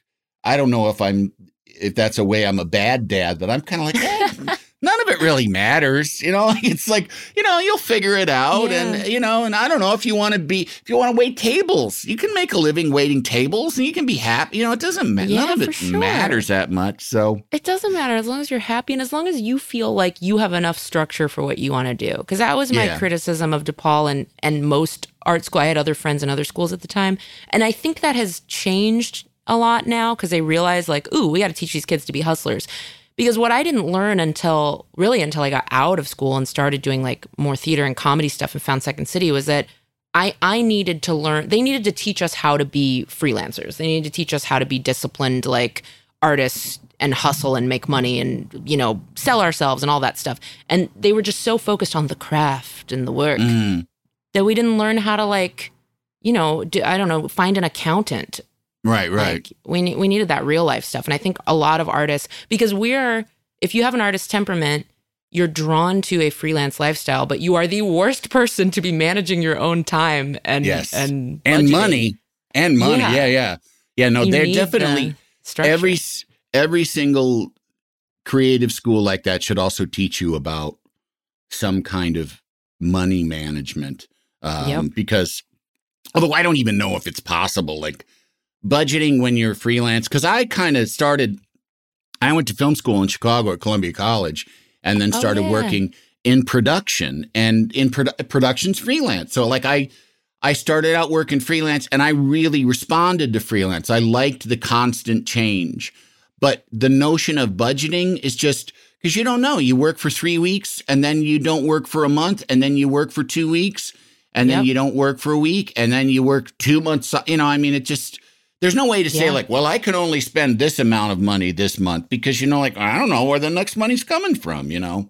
I don't know if I'm if that's a way I'm a bad dad, but I'm kind of like, eh, none of it really matters. You know, it's like, you know, you'll figure it out. And, you know, and I don't know if you want to be, if you want to wait tables, you can make a living waiting tables and you can be happy. You know, it doesn't matter. Yeah, none of it sure. matters that much. So, It doesn't matter as long as you're happy and as long as you feel like you have enough structure for what you want to do. Because that was my Yeah. criticism of DePaul and and most art school. I had other friends in other schools at the time, and I think that has changed a lot now because they realize like, ooh, we got to teach these kids to be hustlers. Because what I didn't learn until really until I got out of school and started doing like more theater and comedy stuff and found Second City was that I I needed to learn. They needed to teach us how to be freelancers. They needed to teach us how to be disciplined like artists and hustle and make money and you know sell ourselves and all that stuff. And they were just so focused on the craft and the work mm, that we didn't learn how to like you know do, I don't know find an accountant right, right. like we ne- we needed that real life stuff, and I think a lot of artists because we're if you have an artist temperament, you're drawn to a freelance lifestyle, but you are the worst person to be managing your own time and Yes. and and money and money. Yeah. Yeah, yeah. Yeah, no, You they're definitely the every every single creative school like that should also teach you about some kind of money management um, Yep. because although i don't even know if it's possible like budgeting when you're freelance because i kind of started i went to film school in chicago at columbia college and then Oh, started yeah. working in production and in produ- production's freelance so like i I started out working freelance and I really responded to freelance. I liked the constant change. But the notion of budgeting is just because you don't know. You work for three weeks and then you don't work for a month and then you work for two weeks and then you don't work for a week and then you work two months. You know, I mean, it just, there's no way to say, Yeah. like, well, I can only spend this amount of money this month because, you know, like, I don't know where the next money's coming from, you know?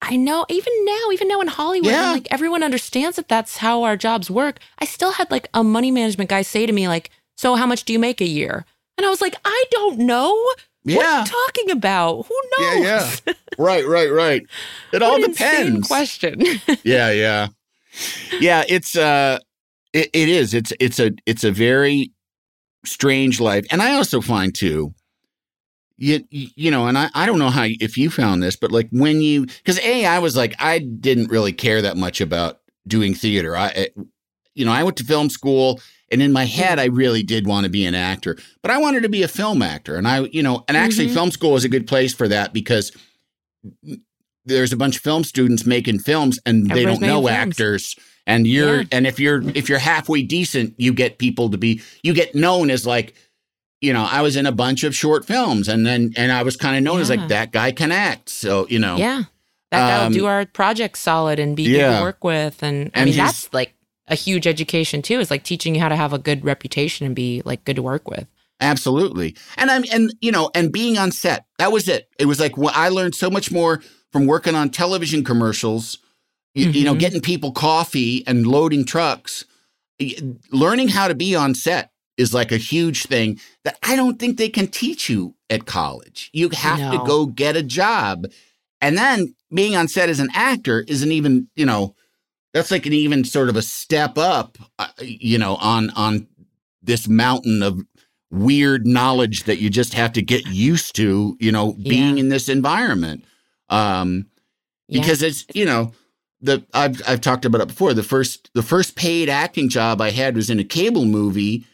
I know even now, even now in Hollywood, Yeah. like everyone understands that that's how our jobs work. I still had like a money management guy say to me like, so how much do you make a year? And I was like, I don't know. What are Yeah. you talking about? Who knows? yeah. right, right, right. It all depends. question. yeah, yeah, yeah. It's uh, it, it is. It's it's a it's a very strange life, and I also find too. You, you know, and I, I don't know how if you found this, but like when you, because a I was like I didn't really care that much about doing theater. I, I- you know, I went to film school, and in my head I really did want to be an actor, but I wanted to be a film actor, and I, you know, and actually Mhm. film school is a good place for that because there's a bunch of film students making films and they don't know films. actors and you're Yeah. and if you're if you're halfway decent you get people to be you get known as like you know i was in a bunch of short films and then and i was kind of known as like that guy can act so you know Yeah. That guy Um, will do our projects solid and be good yeah. to work with. And I And mean, he's- that's like a huge education too. Is like teaching you how to have a good reputation and be like good to work with. Absolutely. And I'm and you know, and being on set. That was it. It was like well, I learned so much more from working on television commercials, you, you know, Mhm. getting people coffee and loading trucks. Learning how to be on set is like a huge thing that I don't think they can teach you at college. You have to go get a job. And then being on set as an actor isn't even, you know, that's like an even sort of a step up, uh, you know, on on this mountain of weird knowledge that you just have to get used to, you know, being Yeah. in this environment. Um, Yeah. because it's, you know, the I've I've talked about it before. The first the first paid acting job I had was in a cable movie,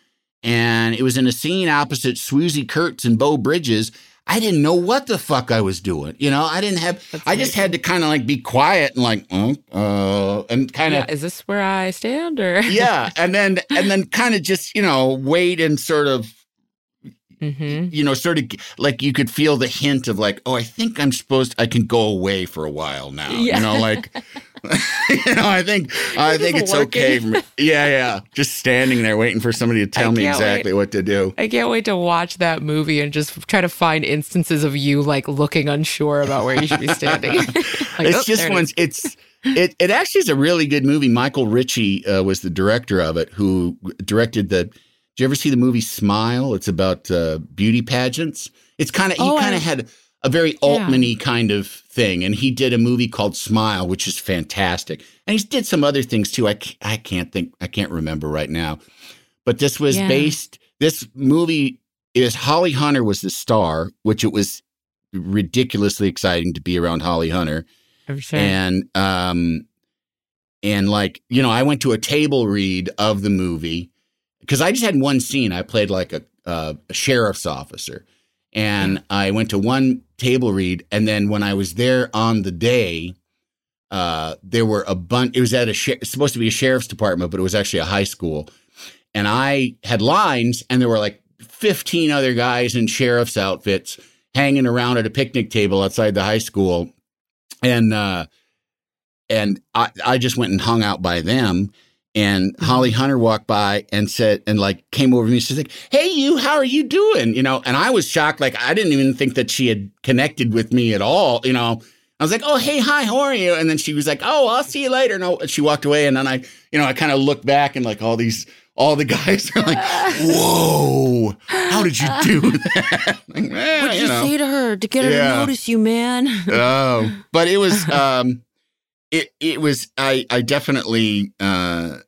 and it was in a scene opposite Swoosie Kurtz and Beau Bridges. I didn't know what the fuck I was doing. You know, I didn't have. That's I just had to kind of like be quiet and like, oh, uh, and kind of yeah, is this where I stand or? yeah, and then and then kind of just you know wait and sort of hmm you know sort of like you could feel the hint of like oh I think I'm supposed To, I can go away for a while now Yeah. you know like you know I think I This think it's okay working. for me. Yeah yeah. Just standing there waiting for somebody to tell me exactly what to do. I can't wait to watch that movie and just try to find instances of you like looking unsure about where you should be standing. Like, it's oh, just it one it's it it actually is a really good movie. Michael Ritchie uh, was the director of it who directed the did you ever see the movie Smile? It's about uh, beauty pageants. It's kind of he Oh, I- kind of had a very Yeah. Altman-y kind of thing and he did a movie called Smile which is fantastic. And he did some other things too. I ca- I can't think I can't remember right now. But this was Yeah. based this movie is Holly Hunter was the star which it was ridiculously exciting to be around Holly Hunter. Sure. and um and like you know i went to a table read of the movie because i just had one scene. I played like a, uh, a sheriff's officer and i went to one table read and then when i was there on the day uh there were a bunch it was at a it's supposed to be a sheriff's department but it was actually a high school. And i had lines and there were like 15 other guys in sheriff's outfits hanging around at a picnic table outside the high school. And uh and I, I just went and hung out by them and Holly Hunter walked by and said and like came over to me. She's like hey you how are you doing? You know and I was shocked. Like I didn't even think that she had connected with me at all you know. I was like oh hey hi how are you? And then she was like oh I'll see you later. No and she walked away. And then I you know I kind of looked back and like all these all the guys are like whoa how did you do that? Like, eh, what did you, know. say to her to get her Yeah. to notice you, man? oh, but it was um it it was I I definitely uh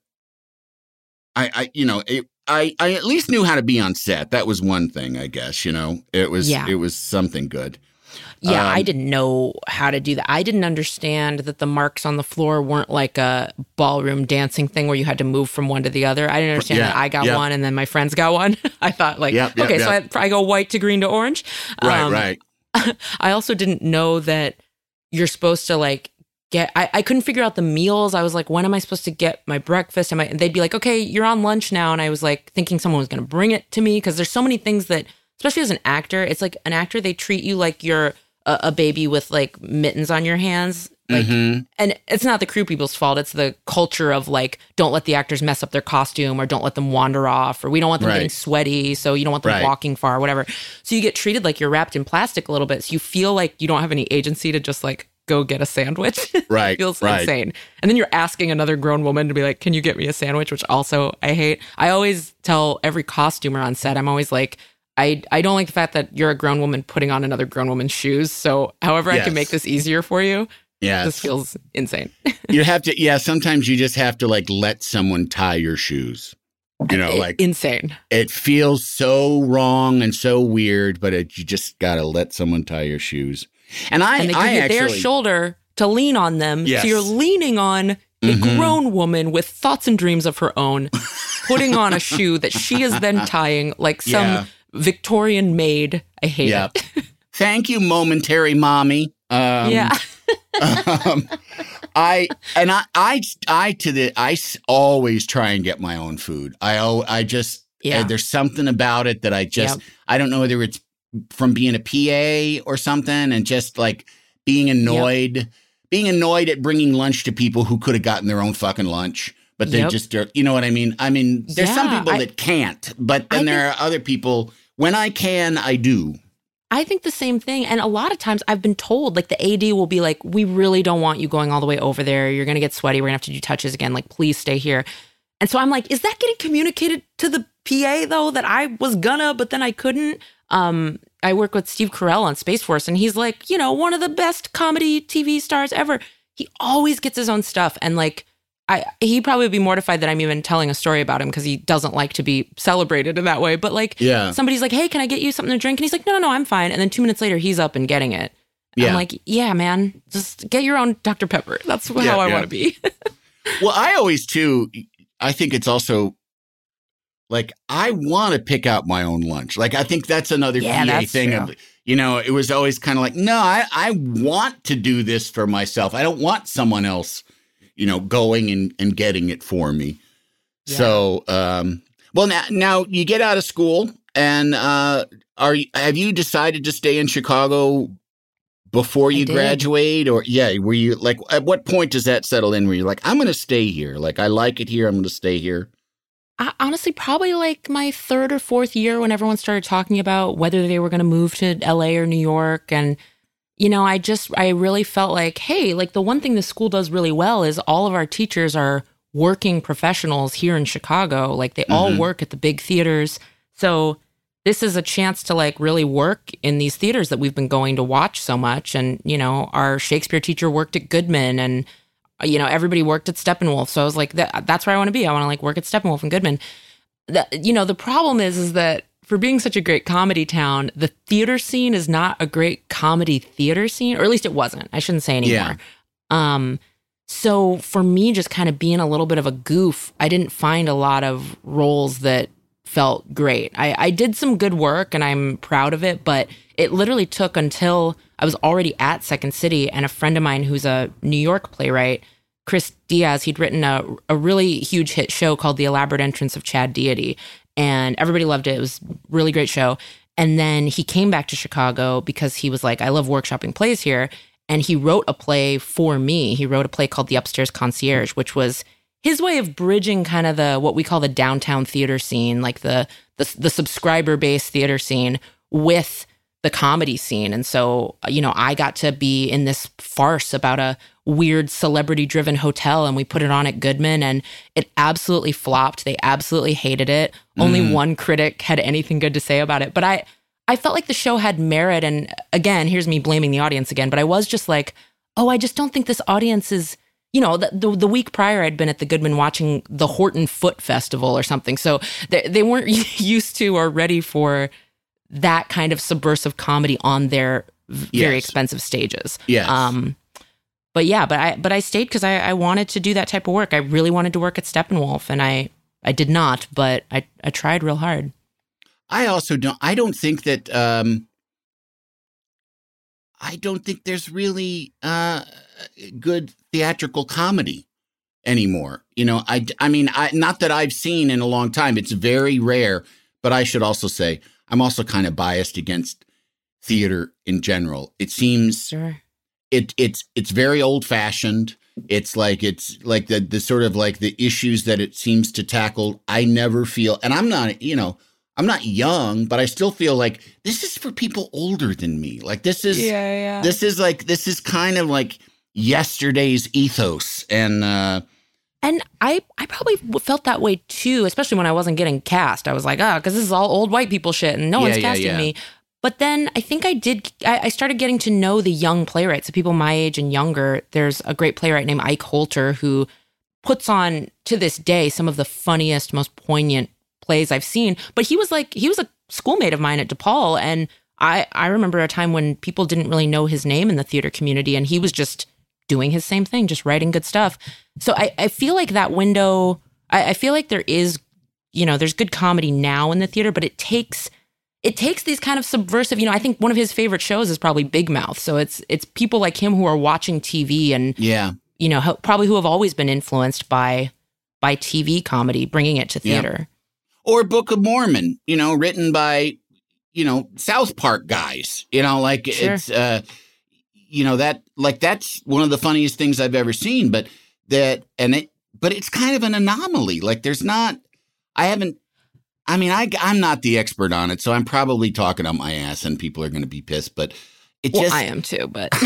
I I you know it I I at least knew how to be on set. That was one thing, I guess, you know. It was Yeah. it was something good. Yeah, I Um, didn't know how to do that. I didn't understand that the marks on the floor weren't like a ballroom dancing thing where you had to move from one to the other. I didn't understand Yeah, that I got yep. one and then my friends got one. I thought like, okay, so. I, I go white to green to orange. Right, Um, right. I also didn't know that you're supposed to like get I, I couldn't figure out the meals. I was like, when am I supposed to get my breakfast? Am I and they'd be like, okay, you're on lunch now. And I was like thinking someone was gonna bring it to me because there's so many things that especially as an actor, it's like an actor, they treat you like you're a, a baby with like mittens on your hands. Like Mhm. and it's not the crew people's fault. It's the culture of like, don't let the actors mess up their costume or don't let them wander off or we don't want them Right. getting sweaty. So you don't want them Right. walking far or whatever. So you get treated like you're wrapped in plastic a little bit. So you feel like you don't have any agency to just like go get a sandwich. Right, it feels right. insane. And then you're asking another grown woman to be like, "Can you get me a sandwich?" Which also I hate. I always tell every costumer on set, I'm always like. I, I don't like the fact that you're a grown woman putting on another grown woman's shoes. So, however, I can make this easier for you, Yeah. this feels insane. you have to, yeah, sometimes you just have to like let someone tie your shoes. You know, like insane. it feels so wrong and so weird, but it, you just got to let someone tie your shoes. And I, and they give I you actually, their shoulder to lean on them. Yes. So you're leaning on a Mhm. grown woman with thoughts and dreams of her own, putting on a shoe that she is then tying like some Yeah. Victorian maid. I hate Yep. it. Thank you, momentary mommy. Um, yeah. um, I and I I I to the I always try and get my own food. I I just Yeah. there's something about it that I just Yep. I don't know whether it's from being a PA or something and just like being annoyed being annoyed at bringing lunch to people who could have gotten their own fucking lunch. But they Yep. just, are, you know what I mean? I mean, there's some people I- that can't, but then I there are other people. When I can, I do. I think the same thing. And a lot of times I've been told, like, the AD will be like, we really don't want you going all the way over there. You're going to get sweaty. We're going to have to do touches again. Like, please stay here. And so I'm like, is that getting communicated to the PA, though, that I was gonna, but then I couldn't? Um, I work with Steve Carell on Space Force, and he's like, you know, one of the best comedy TV stars ever. He always gets his own stuff. And like, I, he probably would be mortified that I'm even telling a story about him because he doesn't like to be celebrated in that way. But like, Yeah. somebody's like, "Hey, can I get you something to drink?" And he's like, "No, no, no, I'm fine." And then two minutes later, he's up and getting it. Yeah. I'm like, "Yeah, man, just get your own Dr Pepper. That's how Yeah, I yeah. want to be." Well, I always too. I think it's also like I want to pick out my own lunch. Like I think that's another Yeah, PA that's thing. Of, you know, it was always kind of like, no, I I want to do this for myself. I don't want someone else, you know, going and and getting it for me. So, um, well, now now you get out of school, and uh, are you, have you decided to stay in Chicago? Before you graduate, or yeah, were you like at what point does that settle in? Where you're like, I'm going to stay here, like I like it here, I'm going to stay here. I, honestly, probably like my third or fourth year when everyone started talking about whether they were going to move to LA or New York, and you know, I just I really felt like, hey, like the one thing the school does really well is all of our teachers are working professionals here in Chicago. Like they all Mhm. work at the big theaters. So this is a chance to like really work in these theaters that we've been going to watch so much. And, you know, our Shakespeare teacher worked at Goodman and, you know, everybody worked at Steppenwolf. So I was like, that, that's where I want to be. I want to like work at Steppenwolf and Goodman. The, you know, the problem is, is that for being such a great comedy town, the theater scene is not a great comedy theater scene, or at least it wasn't. I shouldn't say anymore. Um, so for me, just kind of being a little bit of a goof, I didn't find a lot of roles that felt great. I, I did some good work and I'm proud of it, but it literally took until I was already at Second City and a friend of mine who's a New York playwright, Chris Diaz, he'd written a, a really huge hit show called The Elaborate Entrance of Chad Deity. And everybody loved it. It was really great show. And then he came back to Chicago because he was like, I love workshopping plays here. And he wrote a play for me. He wrote a play called The Upstairs Concierge, which was his way of bridging kind of the what we call the downtown theater scene, like the the, the subscriber based theater scene with the comedy scene. And so, uh, you know, I got to be in this farce about a weird celebrity driven hotel and we put it on at Goodman and it absolutely flopped. They absolutely hated it. Only mm. one critic had anything good to say about it. But I I felt like the show had merit and again, here's me blaming the audience again, but I was just like, "Oh, I just don't think this audience is you know, the, the, the week prior, I'd been at the Goodman watching the Horton Foote Festival or something. So they, they weren't used to or ready for that kind of subversive comedy on their v- very Yes. expensive stages. Yes. Um, but yeah, but I but I stayed because I, I wanted to do that type of work. I really wanted to work at Steppenwolf, and I I did not, but I I tried real hard. I also don't. I don't think that. Um, I don't think there's really uh, good theatrical comedy anymore. You know, I. I mean, I not that I've seen in a long time. It's very rare. But I should also say I'm also kind of biased against theater in general. It seems Sure. it it's it's very old fashioned. It's like it's like the the sort of like the issues that it seems to tackle. I never feel, and I'm not, you know, I'm not young, but I still feel like this is for people older than me. Like this is yeah. this is like this is kind of like yesterday's ethos and uh And I, I probably felt that way too, especially when I wasn't getting cast. I was like, ah, because this is all old white people shit, and no Yeah, one's yeah, casting yeah. me. But then I think I did. I, I started getting to know the young playwrights, the people my age and younger. There's a great playwright named Ike Holter who puts on to this day some of the funniest, most poignant plays I've seen. But he was like, he was a schoolmate of mine at DePaul, and I I remember a time when people didn't really know his name in the theater community, and he was just doing his same thing, just writing good stuff. So I, I feel like that window, I, I feel like there is, you know, there's good comedy now in the theater, but it takes it takes these kind of subversive, you know, I think one of his favorite shows is probably Big Mouth. So it's it's people like him who are watching TV and yeah. you know, ho- probably who have always been influenced by by TV comedy, bringing it to Yeah. theater. Or Book of Mormon, you know, written by, you know, South Park guys. You know, like Sure. it's uh you know, that like that's one of the funniest things I've ever seen, but that and it but it's kind of an anomaly. Like there's not I haven't I mean, I I'm not the expert on it, so I'm probably talking on my ass and people are going to be pissed, but it Well, just I am too, but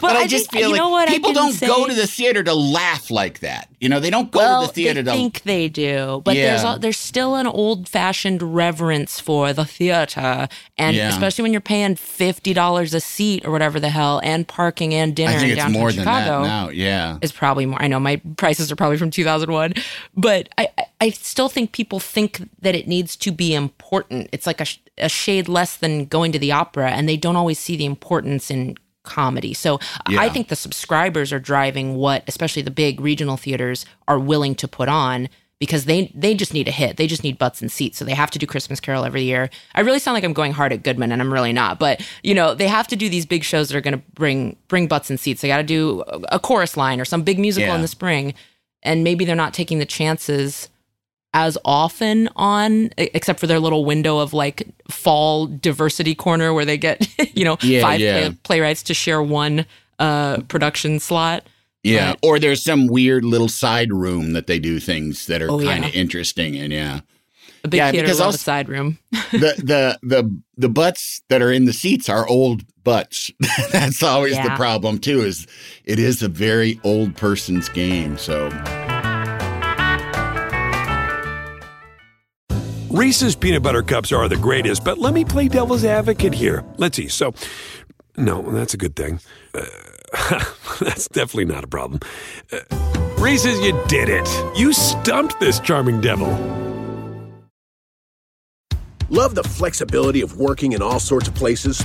but I, I just think- feel you like know what people don't go to the theater to laugh like that. You know, they don't go well, to the theater they to think they do, but there's a, there's still an old fashioned reverence for the theater, and Yeah. especially when you're paying fifty dollars a seat or whatever the hell, and parking and dinner I think in it's downtown more than Chicago. that now. Yeah. is probably more. I know my prices are probably from 2001, but I, I- I still think people think that it needs to be important. It's like a, a shade less than going to the opera, and they don't always see the importance in comedy. So I think the subscribers are driving what, especially the big regional theaters, are willing to put on. Because they they just need a hit, they just need butts and seats, so they have to do Christmas Carol every year. I really sound like I'm going hard at Goodman, and I'm really not. But you know, they have to do these big shows that are going to bring bring butts and seats. They got to do a- a chorus line or some big musical Yeah. in the spring, and maybe they're not taking the chances as often on except for their little window of like fall diversity corner where they get you know Yeah, five yeah. play- playwrights to share one uh production slot Yeah. But- or there's some weird little side room that they do things that are Oh, kind of yeah. interesting. And yeah. a big Yeah, theater because love also- a side room the the the the butts that are in the seats are old butts. That's always the problem too. Is it is a very old person's game. So Reese's peanut butter cups are the greatest, but let me play devil's advocate here. Let's see. So, no, that's a good thing. Uh, that's definitely not a problem. Uh, Reese's, you did it. You stumped this charming devil. Love the flexibility of working in all sorts of places?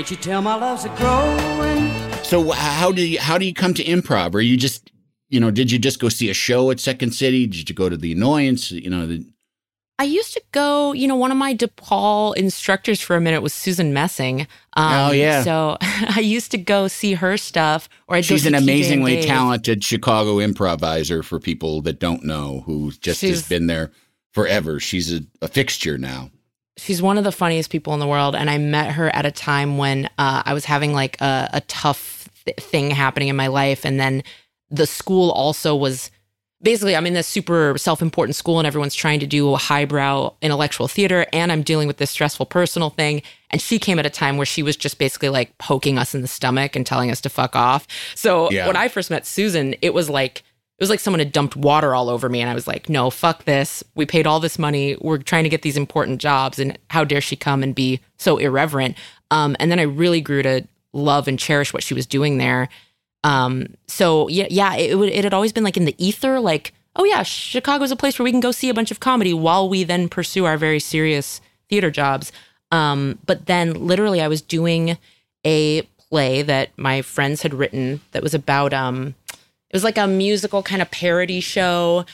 Can't you tell my love's a growing? so how do you how do you come to improv? Are you just you know did you just go see a show at Second City? Did you go to the Annoyance? You know the, I used to go, you know, one of my DePaul instructors for a minute was Susan Messing. Um, Oh, yeah. So I used to go see her stuff. Or I'd she's an amazingly talented Chicago improviser for people that don't know who just has been there forever. She's a, a fixture now. She's one of the funniest people in the world and i met her at a time when uh, i was having like a, a tough th- thing happening in my life and then the school also was basically i'm in this super self-important school and everyone's trying to do a highbrow intellectual theater and i'm dealing with this stressful personal thing and she came at a time where she was just basically like poking us in the stomach and telling us to fuck off so Yeah. when i first met susan it was like it was like someone had dumped water all over me and i was like no fuck this. We paid all this money. We're trying to get these important jobs and how dare she come and be so irreverent? Um, and then i really grew to love and cherish what she was doing there. Um, so yeah yeah it, it had always been like in the ether like oh yeah chicago's a place where we can go see a bunch of comedy while we then pursue our very serious theater jobs. Um, but then literally i was doing a play that my friends had written that was about um, it was like a musical kind of parody show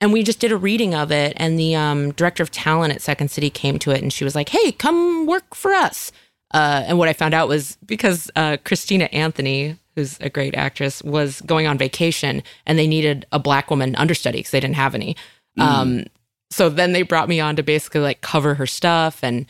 and we just did a reading of it. And the um, director of talent at Second City came to it, and she was like, "Hey, come work for us." Uh, and what I found out was because uh, Christina Anthony, who's a great actress, was going on vacation, and they needed a black woman understudy because they didn't have any. Um, so then they brought me on to basically like cover her stuff and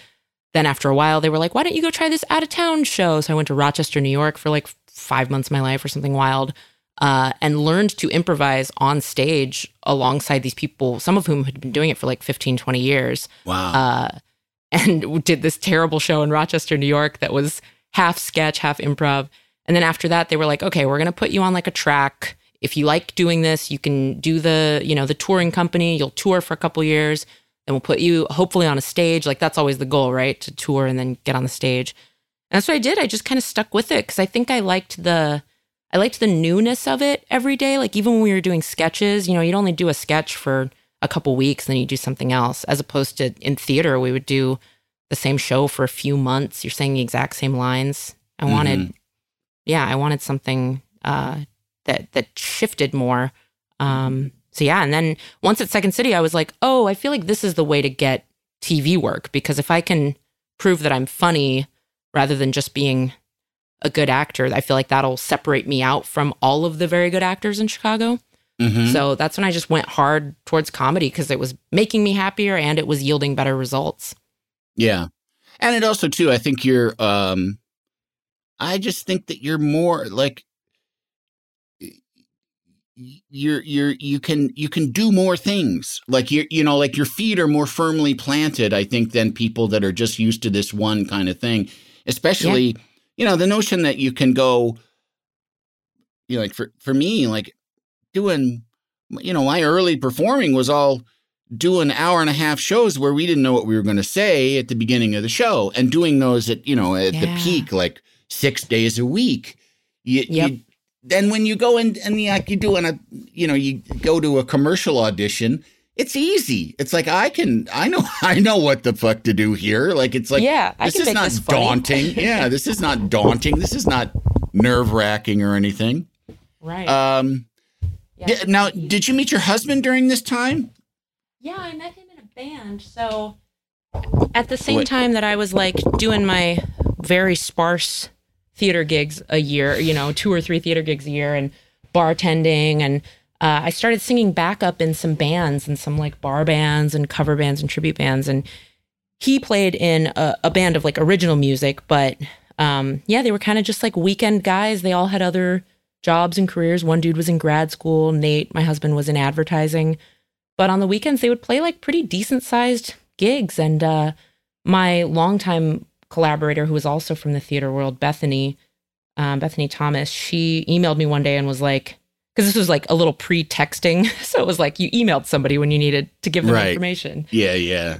then after a while they were like why don't you go try this out of town show so i went to rochester new york for like five months of my life or something wild uh, and learned to improvise on stage alongside these people some of whom had been doing it for like 15 20 years. Wow. uh, and did this terrible show in rochester new york that was half sketch half improv. And then after that they were like okay we're going to put you on like a track. If you like doing this you can do the you know the touring company. You'll tour for a couple years. And we'll put you hopefully on a stage. Like that's always the goal right? To tour and then get on the stage. And that's what i did. I just kind of stuck with it because i think i liked the i liked the newness of it every day. Like even when we were doing sketches you know you'd only do a sketch for a couple weeks then you do something else as opposed to in theater we would do the same show for a few months. You're saying the exact same lines. I wanted yeah i wanted something uh that that shifted more. Um so yeah and then once at second city i was like oh i feel like this is the way to get tv work because if i can prove that i'm funny rather than just being a good actor i feel like that'll separate me out from all of the very good actors in chicago Mhm. so that's when i just went hard towards comedy because it was making me happier and it was yielding better results Yeah. And it also too, I think you're um I just think that you're more like you're you're you can you can do more things. Like you you know, like your feet are more firmly planted, I think, than people that are just used to this one kind of thing. Especially, you know, the notion that you can go you know, like for for me, like doing you know, my early performing was all doing hour and a half shows where we didn't know what we were going to say at the beginning of the show and doing those at you know at the peak like six days a week you, Yep. you then when you go in and you, like you do in a you know you go to a commercial audition it's easy. It's like i can i know i know what the fuck to do here. Like it's like Yeah, I this is not this daunting. Yeah this is not daunting. This is not nerve-wracking or anything. Right. Um Yeah. di- now did you meet your husband during this time? Yeah, I met him in a band. So at the same Wait. time that I was like doing my very sparse theater gigs a year, you know, two or three theater gigs a year and bartending and uh, I started singing backup in some bands and some like bar bands and cover bands and tribute bands and he played in a, a band of like original music, but um, yeah, they were kind of just like weekend guys. They all had other jobs and careers. One dude was in grad school. Nate, my husband, was in advertising. But on the weekends, they would play like pretty decent sized gigs. And uh, my longtime collaborator, who was also from the theater world, Bethany, um, Bethany Thomas, she emailed me one day and was like, because this was like a little pre texting. So it was like you emailed somebody when you needed to give them Right. information. yeah yeah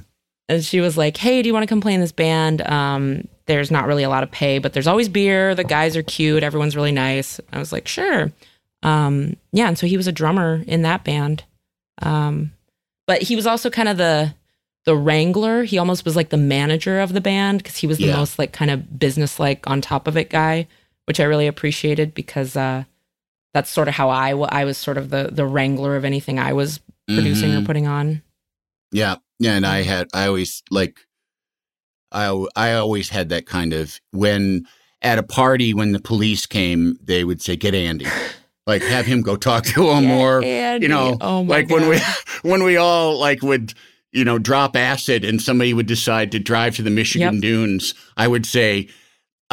And she was like, "Hey, do you want to come play in this band? Um, there's not really a lot of pay, but there's always beer. The guys are cute. Everyone's really nice." I was like, "Sure." Um, yeah, and so he was a drummer in that band. Um, but he was also kind of the the wrangler. He almost was like the manager of the band because he was the Yeah. most like kind of business like on top of it guy, which I really appreciated because uh, that's sort of how I I was sort of the the wrangler of anything I was producing Mhm. or putting on. Yeah, yeah, and I had I always like I I always had that kind of when at a party when the police came, they would say, "Get Andy." Like have him go talk to him, Yeah, or Andy. you know, Oh like when we when we all like would you know drop acid and somebody would decide to drive to the Michigan Yep. dunes, I would say,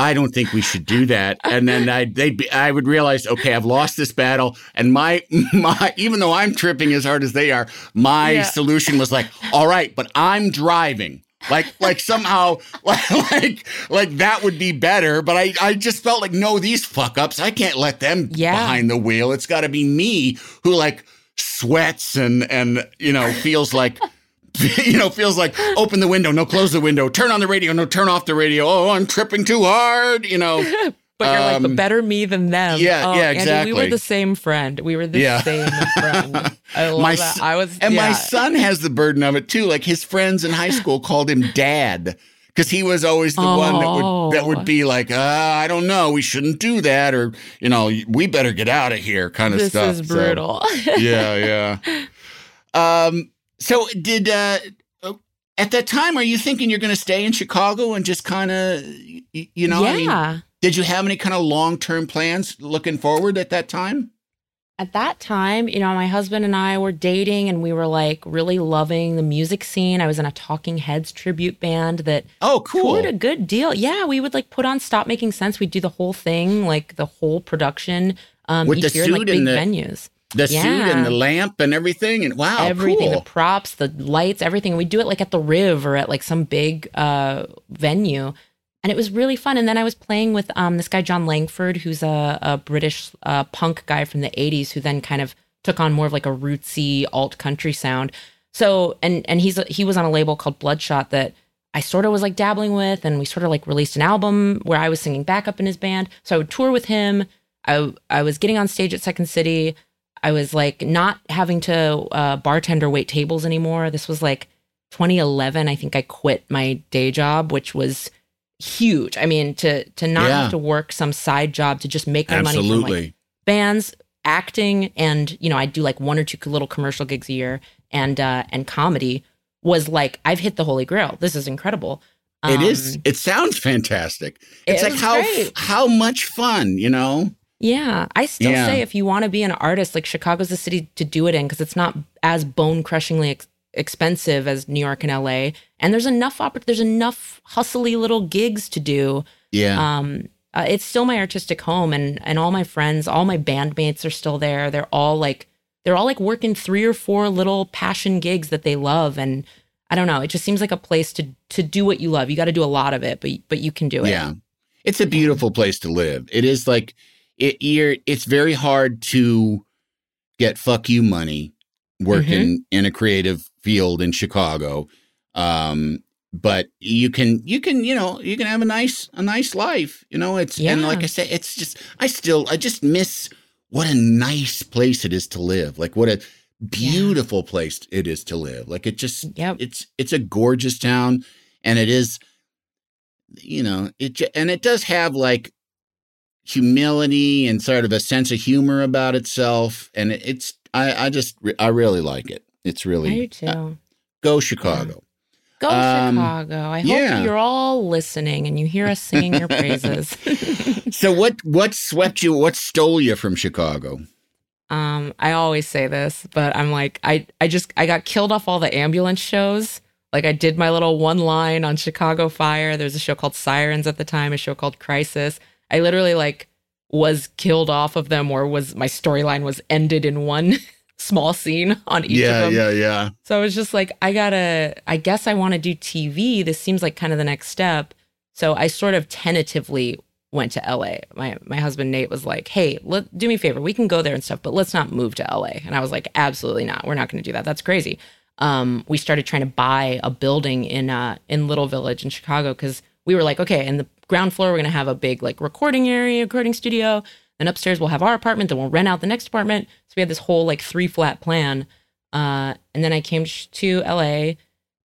I don't think we should do that. And then I they'd be, I would realize, okay, I've lost this battle, and my my even though I'm tripping as hard as they are, my Yeah. solution was like, all right, but I'm driving. Like like somehow like like like that would be better, but I I just felt like no, these fuck ups, I can't let them Yeah. behind the wheel. It's got to be me who like sweats and and you know feels like you know feels like open the window no close the window turn on the radio no turn off the radio oh i'm tripping too hard you know But you're like, Um, but better me than them. yeah, oh, yeah, Andy, we were the same friend. We were the Yeah. same friend. I love My that. I was, and my son has the burden of it too like his friends in high school called him dad because he was always the one that would that Oh. would be like uh, i don't know we shouldn't do that or you know we better get out of here kind of This stuff is So- brutal. yeah, yeah. Um, so did uh, at that time are you thinking you're going to stay in Chicago and just kind of you know? I mean, yeah. did you have any kind of long term plans looking forward at that time? at that time, you know, my husband and I were dating and we were like really loving the music scene. I was in a Talking Heads tribute band that Oh, cool. toured a good deal. Yeah, we would like put on Stop Making Sense. We'd do the whole thing, like the whole production um, With each the year in like suit big and the- venues. The suit and the lamp and everything, and wow, everything, cool. the props, the lights, everything. We'd do it like at the Riv or at like some big uh, venue. And it was really fun. And then I was playing with um, this guy, Jon Langford, who's a, a British uh, punk guy from the 80s, who then kind of took on more of like a rootsy alt country sound. So, and and he's he was on a label called Bloodshot that I sort of was like dabbling with, and we sort of like released an album where I was singing backup in his band. So I would tour with him. I I was getting on stage at Second City. I was like not having to uh, bartender wait tables anymore. This was like 2011. I think I quit my day job, which was huge. I mean, to to not Yeah. have to work some side job to just make my money from like bands, acting, and you know, I do like one or two little commercial gigs a year, and uh, and comedy was like I've hit the holy grail. This is incredible. it is. Um, It sounds fantastic. it It's like how great. how much fun, you know? Yeah, I still Yeah. say if you want to be an artist, like Chicago's the city to do it in because it's not as bone crushingly ex- expensive as New York and LA, and there's enough oppor- there's enough hustly little gigs to do. Yeah. Um, uh, it's still my artistic home, and and all my friends, all my bandmates are still there. They're all like they're all like working three or four little passion gigs that they love, and I don't know. It just seems like a place to to do what you love. You got to do a lot of it, but but you can do it. Yeah. It's a beautiful place to live. It is like it you're it's very hard to get fuck you money working Mm-hmm. in a creative field in Chicago. Um but you can you can you know you can have a nice a nice life you know it's and like i said it's just i still i just miss what a nice place it is to live like what a beautiful place it is to live like it just Yep. it's it's a gorgeous town and it is you know it and it does have like humility and sort of a sense of humor about itself and it's i i just, I really like it it's I really do too. uh, go chicago Go Um, Chicago. I hope yeah. you're all listening and you hear us singing your praises. so what what swept you what stole you from chicago um, I always say this, but I'm like, I, I just I got killed off all the ambulance shows. Like I did my little one line on Chicago Fire. There's a show called Sirens at the time, a show called Crisis. I literally like was killed off of them or was my storyline was ended in one small scene on each of them. yeah yeah yeah. So I was just like, I gotta, I guess I want to do TV. This seems like kind of the next step. So I sort of tentatively went to LA. My my husband Nate was like, Hey, let do me a favor. We can go there and stuff, but let's not move to LA. And I was like, Absolutely not. We're not going to do that. That's crazy. Um, we started trying to buy a building in uh in Little Village in Chicago because we were like, okay, in the ground floor we're gonna have a big like recording area, recording studio. Then upstairs we'll have our apartment. Then we'll rent out the next apartment. So we had this whole like three flat plan. Uh, and then I came to LA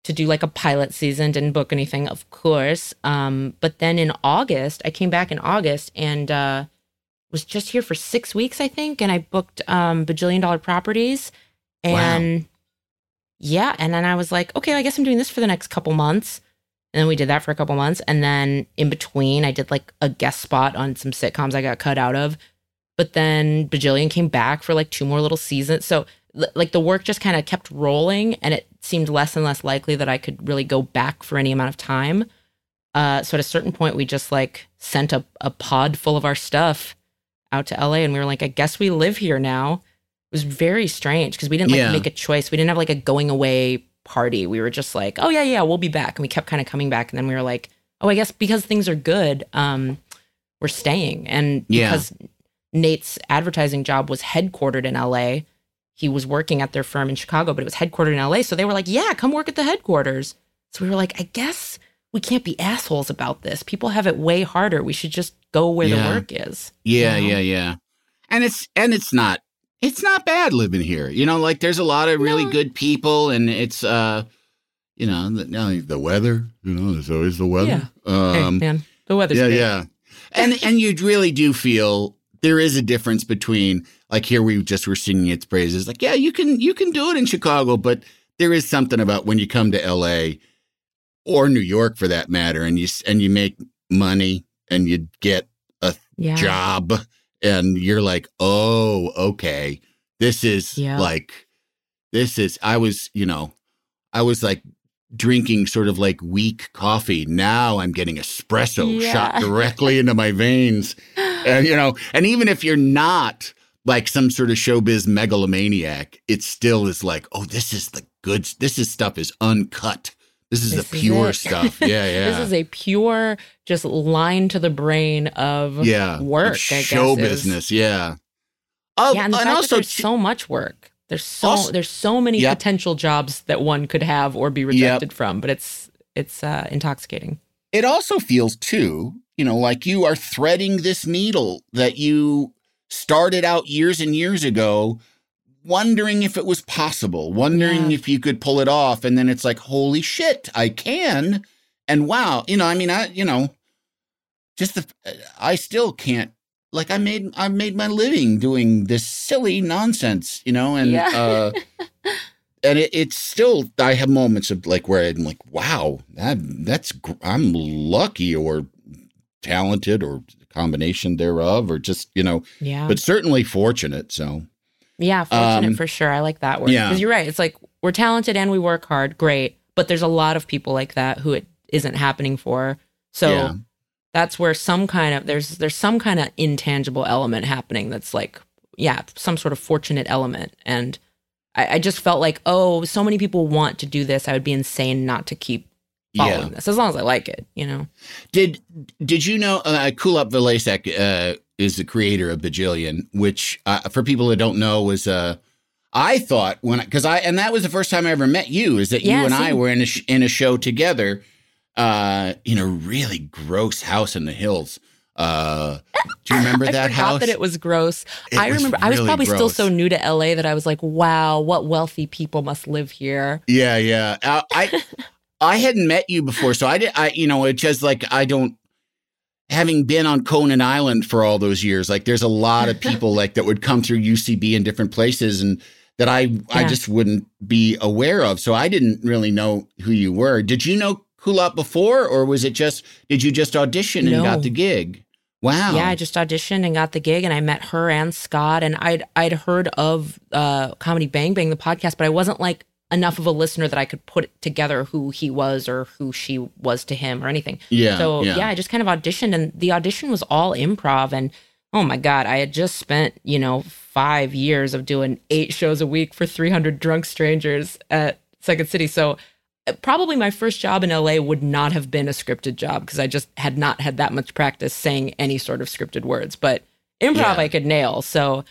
to do like a pilot season. Didn't book anything, of course. Um, but then in August, I came back in August and uh, was just here for six weeks, I think. And I booked um, bajillion dollar properties. And yeah, and then I was like, okay, I guess I'm doing this for the next couple months. And then we did that for a couple months. And then in between, I did like a guest spot on some sitcoms I got cut out of. But then Bajillion came back for like two more little seasons. So l- like the work just kind of kept rolling and it seemed less and less likely that I could really go back for any amount of time. Uh, so at a certain point, we just like sent a, a pod full of our stuff out to LA and we were like, I guess we live here now. It was very strange because we didn't like Yeah. make a choice. We didn't have like a going away party. We were just like, oh yeah, yeah, we'll be back. And we kept kind of coming back. And then we were like, oh, I guess because things are good, um, we're staying. And Yeah. because Nate's advertising job was headquartered in LA, he was working at their firm in Chicago, but it was headquartered in LA. So they were like, yeah, come work at the headquarters. So we were like, I guess we can't be assholes about this. People have it way harder. We should just go where Yeah. the work is. Yeah, you know? yeah, yeah. And it's and it's not it's not bad living here. You know, like there's a lot of really No. good people and it's uh you know, the, the weather, you know, there's always the weather. hey, Um man, the weather's yeah, great. yeah. And and you really do feel there is a difference between like here we just were singing its praises. Like, yeah, you can you can do it in Chicago, but there is something about when you come to L.A. or New York for that matter, and you and you make money and you get a Yeah. job, and you're like, oh, okay, this is Yeah. like this is. I was, you know, I was like drinking sort of like weak coffee. Now I'm getting espresso shot directly into my veins. And, you know, and even if you're not like some sort of showbiz megalomaniac, it still is like, oh, this is the good, this is stuff is uncut. This is This the pure stuff. Yeah, yeah. This is a pure, just line to the brain of yeah. work. of I guess, show is- business. Yeah. Oh, yeah, and fact also, there's t- so much work. There's so Also- there's so many Yep. potential jobs that one could have or be rejected from, but it's it's uh, intoxicating. it also feels too, you know, like you are threading this needle that you started out years and years ago, wondering if it was possible, wondering Yeah. if you could pull it off. And then it's like, holy shit, I can. And wow, you know, I mean, I, you know, just the, I still can't. Like I made, I made my living doing this silly nonsense, you know, and Yeah. uh, and it, it's still I have moments of like where I'm like, wow, that that's I'm lucky or talented or combination thereof, or just you know, Yeah, but certainly fortunate. So yeah, fortunate um, for sure. I like that word yeah. because you're right. It's like we're talented and we work hard, great. But there's a lot of people like that who it isn't happening for. So Yeah. that's where some kind of there's there's some kind of intangible element happening that's like yeah some sort of fortunate element and I, I just felt like oh so many people want to do this I would be insane not to keep following yeah. this as long as I like it you know Did did you know uh, Kulap Vilaysack uh, is the creator of Bajillion, which uh, for people that don't know was uh, I thought when because I and that was the first time I ever met you is that you Yeah, and I were in a sh- in a show together uh, in a really gross house in the hills. Uh, do you remember I that forgot house? that it was gross It I was remember I was really probably still so new to LA that I was like wow what wealthy people must live here Yeah, yeah. Uh, I I hadn't met you before, so I did. I you know, it's just like I don't. Having been on Conan Island for all those years, like there's a lot of people like that would come through UCB in different places, and that I I just wouldn't be aware of. So I didn't really know who you were. Did you know Kulap before, or was it just did you just audition and No. got the gig? Wow. Yeah, I just auditioned and got the gig, and I met her and Scott, and I'd I'd heard of uh, Comedy Bang Bang, the podcast, but I wasn't like enough of a listener that I could put together who he was or who she was to him or anything. yeah. so yeah. yeah. I just kind of auditioned, and the audition was all improv, and oh my god, I had just spent you know five years of doing eight shows a week for three hundred drunk strangers at Second City, so. uh, Probably my first job in LA would not have been a scripted job because I just had not had that much practice saying any sort of scripted words. But improv Yeah. I could nail. So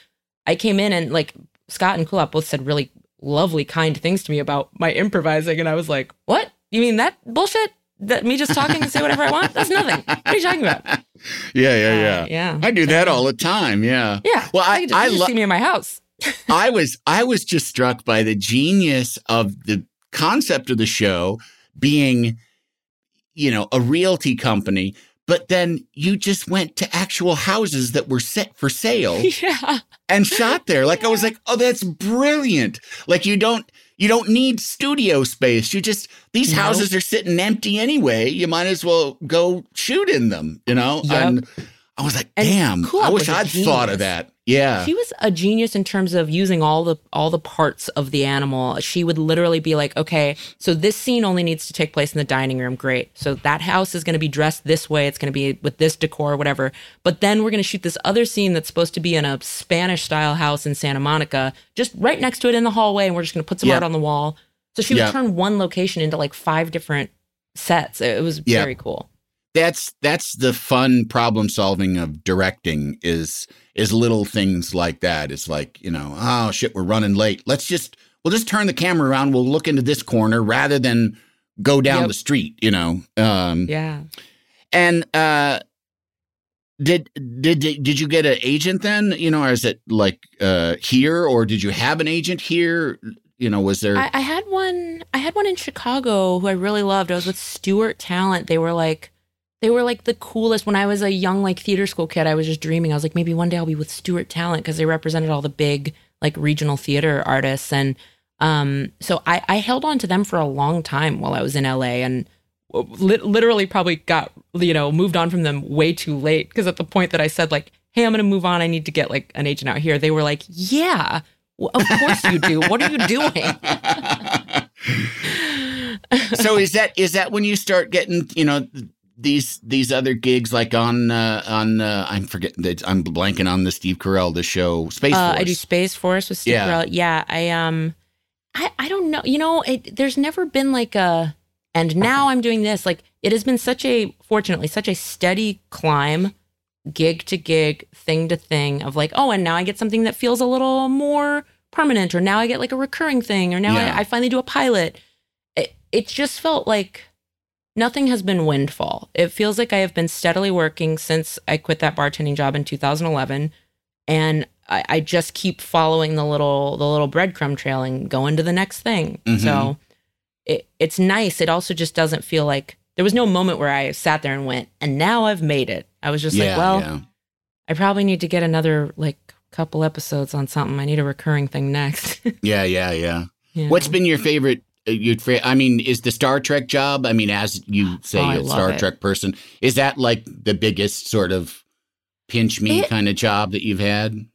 I came in and like Scott and Kulap both said really lovely, kind things to me about my improvising. And I was like, what? You mean that bullshit? That me just talking and say whatever I want? That's nothing. What are you talking about? yeah, yeah, Uh, yeah. yeah. I do that all the time. Yeah. Yeah. Well, I just, I love. see me in my house. I was I was just struck by the genius of the concept of the show being, you know, a realty company, but then you just went to actual houses that were set for sale yeah. and shot there. Like I was like, oh, that's brilliant. Like you don't you don't need studio space. You just these No. houses are sitting empty anyway. You might as well go shoot in them, you know? Yep. And I was like, And damn, Kulap I wish I'd thought of that. Yeah. She was a genius in terms of using all the all the parts of the animal. She would literally be like, "Okay, so this scene only needs to take place in the dining room. Great. So that house is going to be dressed this way. It's going to be with this decor, whatever. But then we're going to shoot this other scene that's supposed to be in a Spanish style house in Santa Monica, just right next to it in the hallway, and we're just going to put some Yeah. art on the wall." So she would Yeah. turn one location into like five different sets. It was Yeah. very cool. That's that's the fun problem solving of directing is is little things like that it's like you know oh shit we're running late let's just we'll just turn the camera around we'll look into this corner rather than go down Yep. the street you know um Yeah. and uh did did did you get an agent then you know or is it like uh here or did you have an agent here you know was there I, I had one. I had one in Chicago who I really loved. I was with Stewart Talent. They were like they were like the coolest. When I was a young like theater school kid, I was just dreaming. I was like, maybe one day I'll be with Stewart Talent because they represented all the big like regional theater artists, and um, so I, I held on to them for a long time while I was in LA, and li- literally probably got you know moved on from them way too late because at the point that I said like, hey, I'm gonna move on, I need to get like an agent out here. They were like, yeah, well, of course you do. what are you doing? so is that is that when you start getting you know these these other gigs like on uh, on uh, I'm forgetting that I'm blanking on the Steve Carell the show Space Uh, Force. I do Space Force with Steve Yeah. Carell. Yeah, I um, I I don't know. You know, it, there's never been like a, and now I'm doing this. Like it has been such a, fortunately, such a steady climb, gig to gig, thing to thing of like, oh, and now I get something that feels a little more permanent, or now I get like a recurring thing, or now Yeah. I, I finally do a pilot. It it just felt like nothing has been windfall. It feels like I have been steadily working since I quit that bartending job in 2011, and I, I just keep following the little the little breadcrumb trail and going to the next thing. Mhm. So it it's nice. It also just doesn't feel like there was no moment where I sat there and went, and now I've made it. I was just yeah, like, well, yeah. I probably need to get another like couple episodes on something. I need a recurring thing next. yeah, yeah, yeah. Yeah. What's been your favorite? Fa- I mean, is the Star Trek job? I mean, as you say, Oh, a Star it. Trek person, is that like the biggest sort of pinch me It- kind of job that you've had?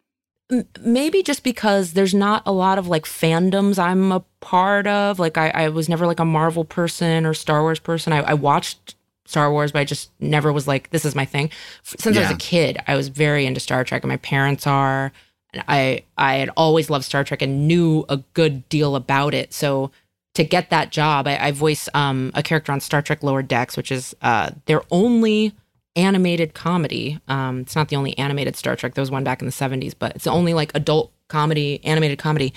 Maybe just because there's not a lot of like fandoms I'm a part of. Like I, I was never like a Marvel person or Star Wars person. I, I watched Star Wars, but I just never was like, this is my thing. Since I was a kid, I was very into Star Trek, and my parents are. And I I had always loved Star Trek and knew a good deal about it. So to get that job, I, I voice um, a character on Star Trek Lower Decks, which is uh, their only animated comedy. Um, it's not the only animated Star Trek. There was one back in the 70s, but it's the only like adult comedy, animated comedy.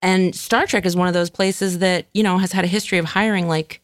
And Star Trek is one of those places that, you know, has had a history of hiring like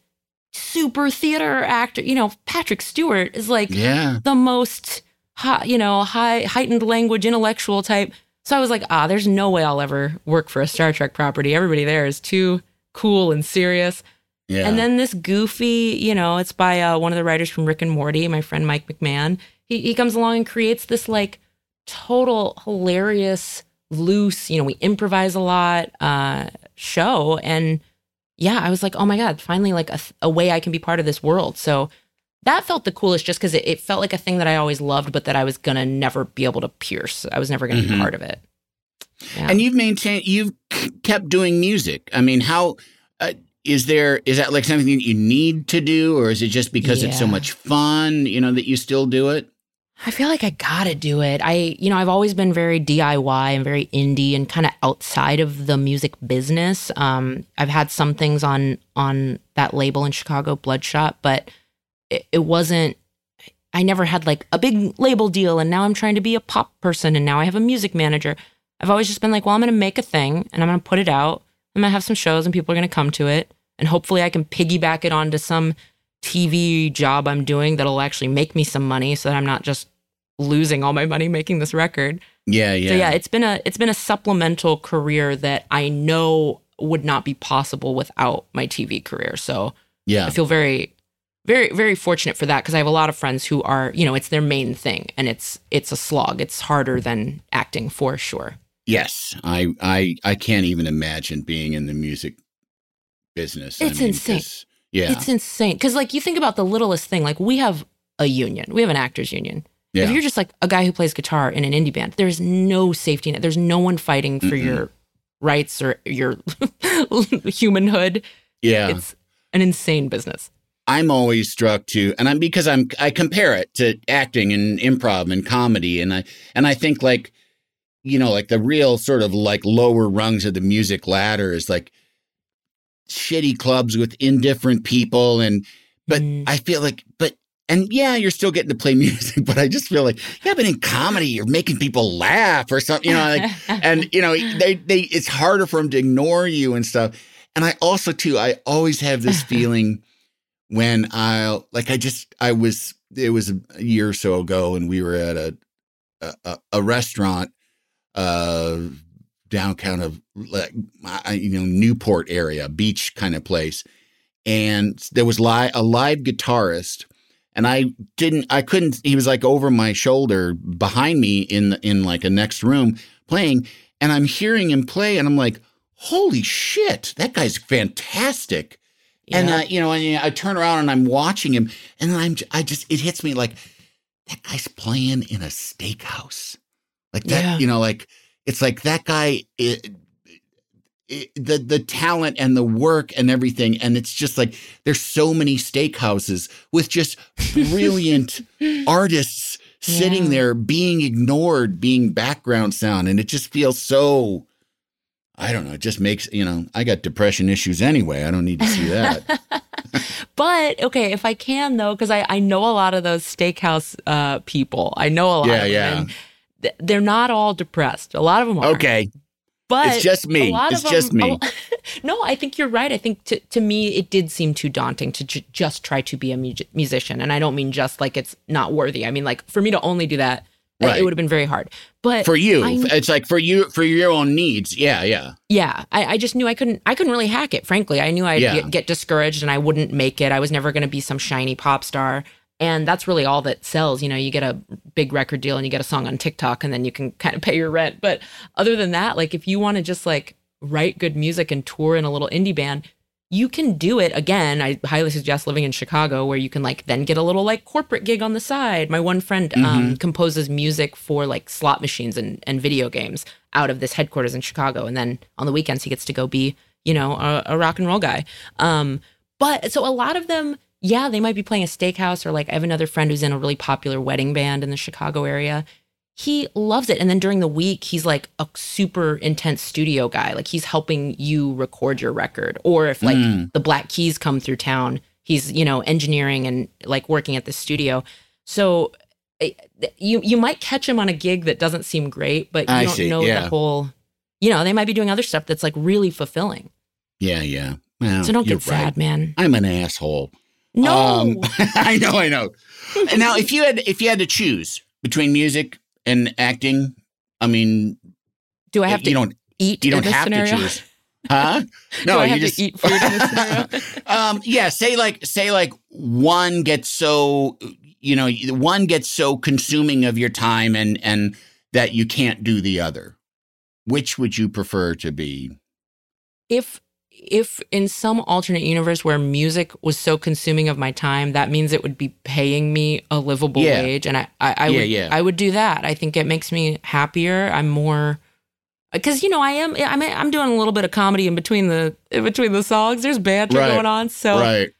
super theater actor. You know, Patrick Stewart is like Yeah. the most high, you know, high heightened language intellectual type. So I was like, ah, there's no way I'll ever work for a Star Trek property. Everybody there is too cool and serious. Yeah. And then this goofy, you know, it's by uh, one of the writers from Rick and Morty, my friend Mike McMahan. He he comes along and creates this like total hilarious, loose, you know, we improvise a lot uh, show. And yeah, I was like, oh my god, finally like a, a way I can be part of this world. So that felt the coolest, just because it, it felt like a thing that I always loved, but that I was gonna never be able to pierce. I was never gonna Mhm. be part of it. Yeah. And you've maintained, you've kept doing music. I mean, how uh, is there? Is that like something that you need to do, or is it just because it's so much fun? You know that you still do it. I feel like I gotta do it. I, you know, I've always been very DIY and very indie and kind of outside of the music business. Um, I've had some things on on that label in Chicago, Bloodshot, but it, it wasn't. I never had like a big label deal, and now I'm trying to be a pop person, and now I have a music manager. I've always just been like, well, I'm gonna make a thing, and I'm gonna put it out. I'm gonna have some shows, and people are gonna come to it, and hopefully, I can piggyback it onto some TV job I'm doing that'll actually make me some money so that I'm not just losing all my money making this record. Yeah, yeah, So yeah, it's been a it's been a supplemental career that I know would not be possible without my TV career. So yeah. I feel very very very fortunate for that because I have a lot of friends who are, you know, it's their main thing and it's it's a slog. It's harder than acting for sure. Yes, I, I, I can't even imagine being in the music business. I It's mean, insane. Yeah, It's insane. Cuz like you think about the littlest thing, like we have a union. We have an actors union. yeah, If you're just like a guy who plays guitar in an indie band, there's no safety net. There's no one fighting for Mm-mm. your rights or your humanhood. yeah. It's an insane business. I'm always struck to, and I'm because I'm I compare it to acting and improv and comedy, and I and I think like, you know, like the real sort of like lower rungs of the music ladder is like shitty clubs with indifferent people, and but Mm. I feel like, but and yeah, you're still getting to play music, but I just feel like yeah, but in comedy you're making people laugh or something, you know, like and you know they they it's harder for them to ignore you and stuff and i also too i always have this feeling when I'll like i just i was it was a year or so ago and we were at a a, a restaurant uh down kind of like you know newport area beach kind of place and there was li- a live guitarist and I didn't, I couldn't. He was like over my shoulder behind me in in like a next room playing, and I'm hearing him play, and I'm like, holy shit, that guy's fantastic. And Yeah. uh, you know, and I turn around and I'm watching him, and I'm, I just, it hits me like that guy's playing in a steakhouse, like that. Yeah. You know, like it's like that guy. It, it, the the talent and the work and everything, and it's just like there's so many steakhouses with just brilliant artists sitting Yeah. there being ignored, being background sound, and it just feels so. I don't know. It just makes you know. I got depression issues anyway. I don't need to see that. But okay, if I can though, because I, I know a lot of those steakhouse uh, people. I know a lot. Yeah, of them, yeah. and they're not all depressed. A lot of them are. okay, but It's just me. It's of just me. a- oh, no, I think you're right. I think to to me it did seem too daunting to ju- just try to be a mu- musician, and I don't mean just like it's not worthy. I mean like for me to only do that, Right. it would have been very hard. But for you, I- it's like for you for your own needs. Yeah, yeah. yeah, I, I just knew I couldn't. I couldn't really hack it. Frankly, I knew I'd Yeah. get, get discouraged and I wouldn't make it. I was never going to be some shiny pop star. And that's really all that sells. You know, you get a big record deal and you get a song on TikTok, and then you can kind of pay your rent. But other than that, like if you want to just like write good music and tour in a little indie band, you can do it. Again, I highly suggest living in Chicago, where you can like then get a little like corporate gig on the side. My one friend um, composes music for like slot machines and, and video games out of this headquarters in Chicago, and then on the weekends he gets to go be you know a, a rock and roll guy. Um, but so a lot of them, yeah, they might be playing a steakhouse or like I have another friend who's in a really popular wedding band in the Chicago area. He loves it. And then during the week, he's like a super intense studio guy. Like he's helping you record your record. Or if like the Black Keys come through town, he's, you know, engineering and like working at the studio. So eh, you you might catch him on a gig that doesn't seem great, but you I don't see, know yeah. the whole you know, they might be doing other stuff that's like really fulfilling. Yeah, yeah. Well, So don't get sad, right. man. I'm an asshole. No. Um, I know, I know. and now, if you had if you had to choose between music and acting, I mean, Do I have you to don't eat you don't have scenario? to choose, huh? No, you have just to eat food in this scenario? um, yeah. Say like say like one gets so you know one gets so consuming of your time and and that you can't do the other. Which would you prefer to be? if if in some alternate universe where music was so consuming of my time, that means it would be paying me a livable Yeah. wage, and I I, I Yeah, would yeah. I would do that. I think it makes me happier. I'm more because you know I am I'm I'm doing a little bit of comedy in between the in between the songs. There's banter Right. going on, so right.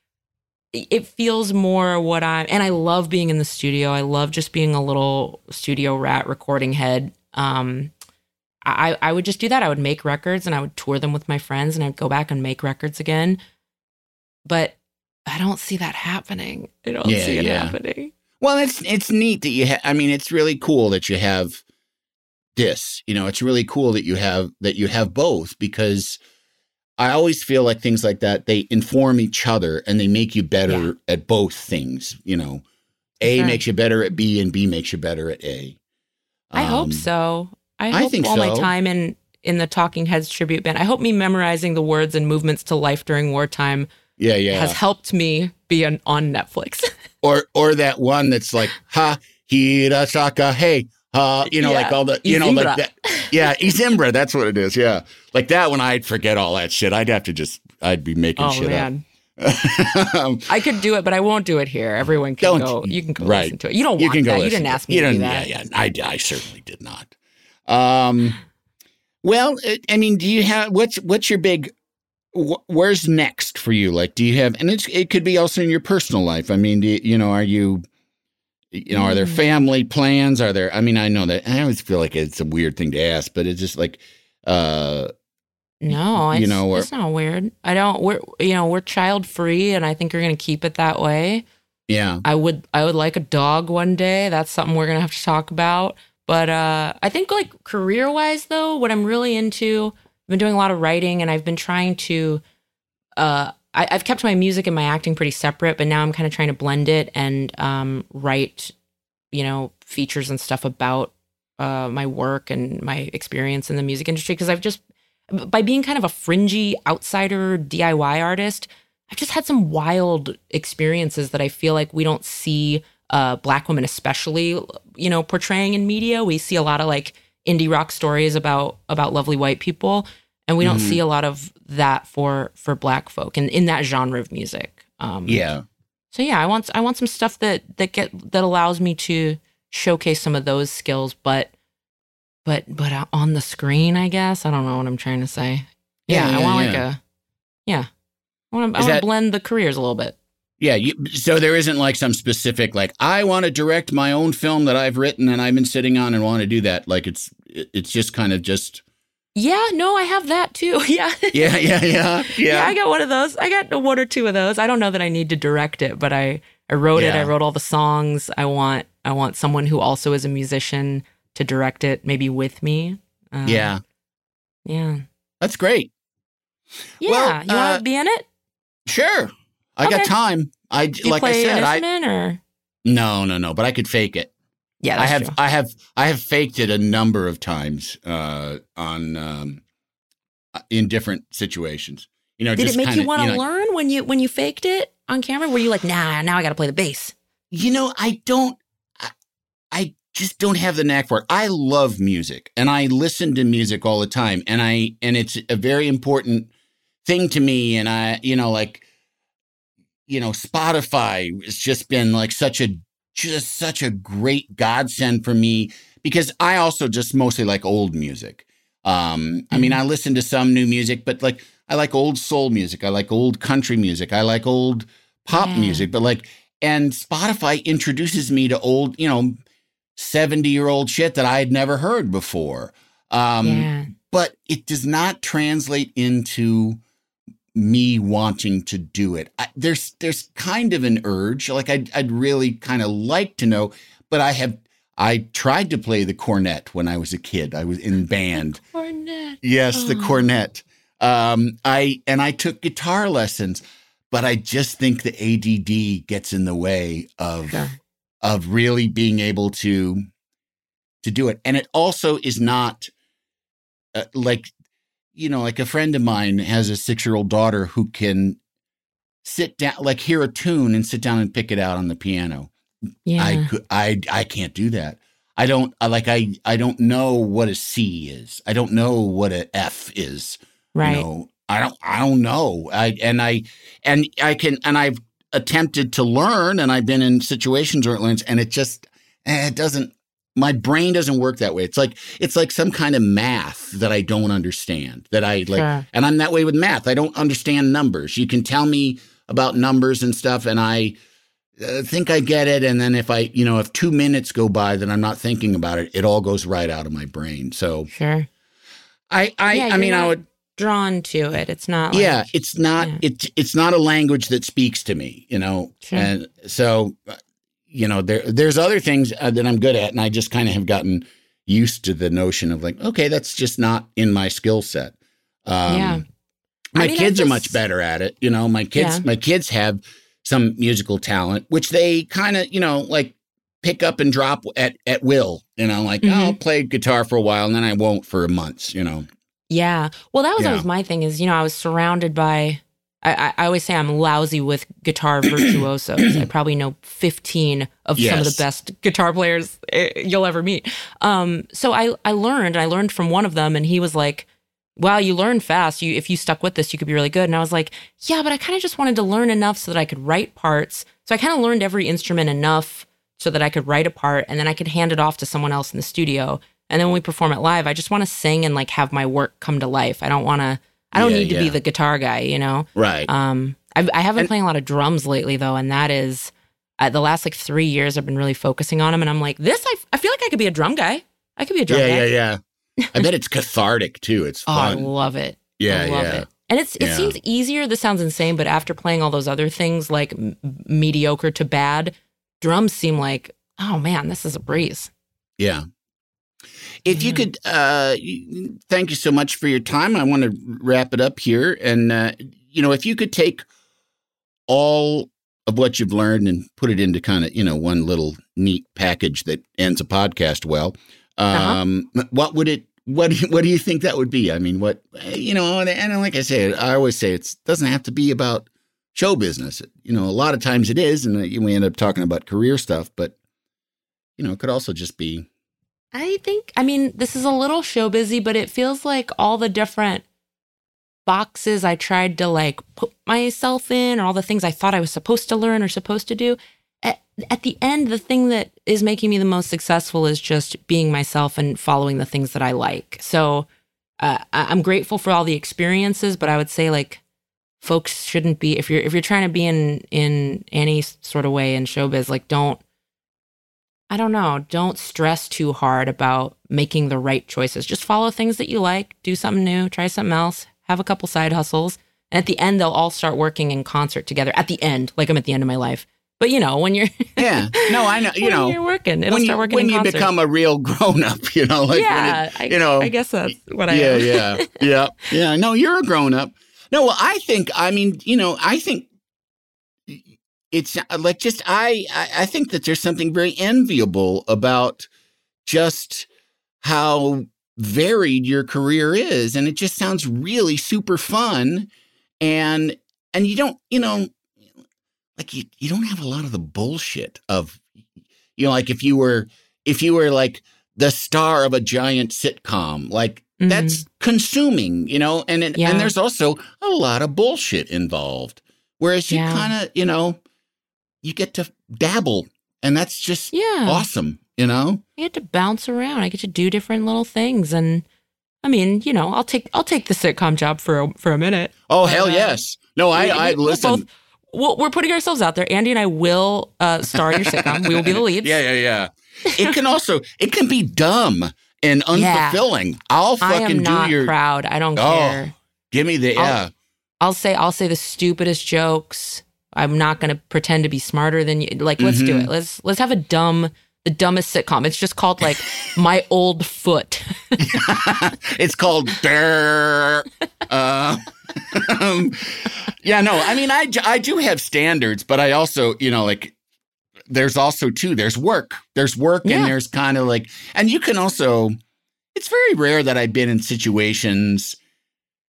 it feels more what I'm and I love being in the studio. I love just being a little studio rat recording head. Um I I would just do that. I would make records and I would tour them with my friends and I'd go back and make records again. But I don't see that happening. I don't Yeah, see it yeah. happening. Well, it's it's neat that you have. I mean, it's really cool that you have this. You know, it's really cool that you have that you have both because I always feel like things like that they inform each other and they make you better Yeah. at both things. You know, A Sure. makes you better at B, and B makes you better at A. I hope Um, so. I I think all my time in in the Talking Heads tribute band. I hope me memorizing the words and movements to life during wartime Yeah, yeah. has helped me be on, on Netflix. or or that one that's like ha hirasaka hey uh you know Yeah. like all the you know like I Zimbra. that yeah I Zimbra that's what it is yeah like that one i'd forget all that shit i'd have to just i'd be making oh shit man. up um, I could do it, but I won't do it here. Everyone can go. You can go right. listen to it. You don't want you go that. You didn't ask me you to do that. yeah yeah I, I certainly did not um well i mean do you have what's what's your big wh- where's next for you like do you have and it's it could be also in your personal life i mean do you, you know are you you know are there Mm. family plans are there i mean i know that i always feel like it's a weird thing to ask but it's just like uh No, you know, or- it's not weird. I don't. We're you know we're child free, and I think we're gonna keep it that way. yeah I would I would like a dog one day. That's something we're gonna have to talk about. But uh, I think like career wise though, what I'm really into, I've been doing a lot of writing, and I've been trying to. Uh, I, I've kept my music and my acting pretty separate, but now I'm kind of trying to blend it and um, write, you know, features and stuff about uh, my work and my experience in the music industry because I've just by being kind of a fringy outsider DIY artist, I've just had some wild experiences that I feel like we don't see uh, black women, especially, you know, portraying in media. We see a lot of like indie rock stories about about lovely white people, and we don't Mhm. see a lot of that for for black folk and in that genre of music. Um, Yeah. So yeah, I want I want some stuff that that get that allows me to showcase some of those skills, but but but uh, on the screen, I guess I don't know what I'm trying to say. Yeah, Yeah, I yeah, want like a yeah. I want I want to blend the careers a little bit. Yeah. You, so there isn't like some specific, like, I want to direct my own film that I've written and I've been sitting on and want to do that. Like, it's, it's just kind of just, Yeah, no, I have that too. Yeah. yeah, yeah, yeah. yeah. Yeah. I got one of those. I got one or two of those. I don't know that I need to direct it, but I I wrote it. I wrote all the songs. I want I want someone who also is a musician to direct it, maybe with me. Um, yeah. yeah, That's great. yeah. Well, you uh, want to be in it? Sure. I got time. I, Do you like I said, I, or no, no, no, but I could fake it. yeah? I have, true. I have, I have faked it a number of times, uh, on, um, in different situations. You know, Did it make kinda, you want to know, learn when you when you faked it on camera? Were you like, nah, now I got to play the bass? You know, I don't, I, I just don't have the knack for it. I love music and I listen to music all the time. And I, and it's a very important thing to me. And I, you know, like, you know, Spotify has just been like such a, just such a great godsend for me because I also just mostly like old music. Um, I mean, I listen to some new music, but like, I like old soul music. I like old country music. I like old pop Yeah. music, but like, and Spotify introduces me to old, you know, 70 year old shit that I had never heard before. Um, yeah, but it does not translate into me wanting to do it. I, there's, there's kind of an urge, like I'd, I'd really kind of like to know, but I have, I tried to play the cornet when I was a kid. I was in band. cornet. Yes, the Oh. cornet. Um, I and I took guitar lessons, but I just think the ADD gets in the way of Sure. of really being able to to do it. And it also is not uh, like you know, like a friend of mine has a six year old daughter who can sit down, like hear a tune and sit down and pick it out on the piano. Yeah, I could, I, I can't do that. I don't I like I I don't know what a C is. I don't know what a F is. right. You know, I don't I don't know. I and I and I can and I've attempted to learn and I've been in situations where it learns and it just eh, it doesn't my brain doesn't work that way. It's like it's like some kind of math that I don't understand. That I like Sure. and I'm that way with math. I don't understand numbers. You can tell me about numbers and stuff and I uh, think I get it and then if I, you know, if 2 minutes go by that I'm not thinking about it, it all goes right out of my brain. So Sure. I I Yeah, I mean I would Drawn to it. It's not. Like, yeah it's not yeah. it's it's not a language that speaks to me you know Sure. and so uh, you know there there's other things uh, that i'm good at and i just kind of have gotten used to the notion of like okay that's just not in my skill set um Yeah. my I mean, kids are much better at it you know my kids Yeah. my kids have some musical talent which they kind of you know like pick up and drop at at will you know like Mhm. oh, i'll play guitar for a while and then i won't for months you know Yeah. Well, that was Yeah. always my thing. Is you know I was surrounded by. I, I, always say I'm lousy with guitar virtuosos. I probably know 15 of some of the best guitar players eh, you'll ever meet. Um, so I I learned. I learned from one of them, and he was like, "Wow, you learn fast. You if you stuck with this, you could be really good." And I was like, "Yeah, but I kind of just wanted to learn enough so that I could write parts. So I kind of learned every instrument enough so that I could write a part, and then I could hand it off to someone else in the studio." And then when we perform it live, I just want to sing and like have my work come to life. I don't want to. I don't Yeah, need to be the guitar guy, you know. right Um, I, I have been And- playing a lot of drums lately though, and that is uh, the last like three years I've been really focusing on them. And I'm like, this, I, I feel like I could be a drum guy. I could be a drum yeah guy. yeah yeah i bet it's cathartic too it's Oh, I love it. Yeah, I love yeah. it. And it's it Yeah. seems easier. This sounds insane, but after playing all those other things like m- mediocre to bad, drums seem like oh man, this is a breeze. Yeah. If you could, uh, thank you so much for your time. I want to wrap it up here. And, uh, you know, if you could take all of what you've learned and put it into kind of, you know, one little neat package that ends a podcast well, um, what would it, what, what do you think that would be? I mean, what, you know, and, and like I say, I always say it doesn't have to be about show business. You know, a lot of times it is, and uh, we end up talking about career stuff, but you know, it could also just be. I think, I mean, this is a little show busy, but it feels like all the different boxes I tried to like put myself in, or all the things I thought I was supposed to learn or supposed to do. At, at the end, the thing that is making me the most successful is just being myself and following the things that I like. So uh, I'm grateful for all the experiences, but I would say like folks shouldn't be if you're if you're trying to be in in any sort of way in showbiz, like don't I don't know, don't stress too hard about making the right choices. Just follow things that you like, do something new, try something else, have a couple side hustles, and at the end they'll all start working in concert together. At the end, like I'm at the end of my life. But you know, when you're Yeah, no, I know. You when know, you're working, it'll when start you, working when in you concert. become a real grown up, you know, like yeah, it- I, you know, I guess that's what I yeah, yeah, yeah, yeah. No, you're a grown up. No, well, I think. I mean, you know, I think it's uh, like just I. I think that there's something very enviable about just how varied your career is, and it just sounds really super fun, and and you don't, you know, like you you don't have a lot of the bullshit of, you know, like if you were if you were like the star of a giant sitcom, like Mhm. that's consuming, you know, and it, Yeah. and there's also a lot of bullshit involved. Whereas you Yeah. kind of, you know, you get to dabble, and that's just Yeah. awesome, you know. I get to bounce around. I get to do different little things, and I mean, you know, I'll take I'll take the sitcom job for a, for a minute. Oh hell Uh, yes! No, I I we'll listen. both- we'll- we're putting ourselves out there. Andy and I will uh, star in your sitcom. We will be the leads. Yeah, yeah, yeah. It can also it can be dumb and Yeah. unfulfilling. I'll I fucking am not do your proud. I don't Oh. care. give me the I'll- yeah. I'll say I'll say the stupidest jokes. I'm not going to pretend to be smarter than you. Like, let's do Mhm. it. Let's let's have a dumb, the dumbest sitcom. It's just called like My Old Foot. it's called Durr. Uh, um, yeah, no, I mean, I, I do have standards, but I also, you know, like, there's also too, there's work. There's work Yeah. and there's kind of like, and you can also, it's very rare that I've been in situations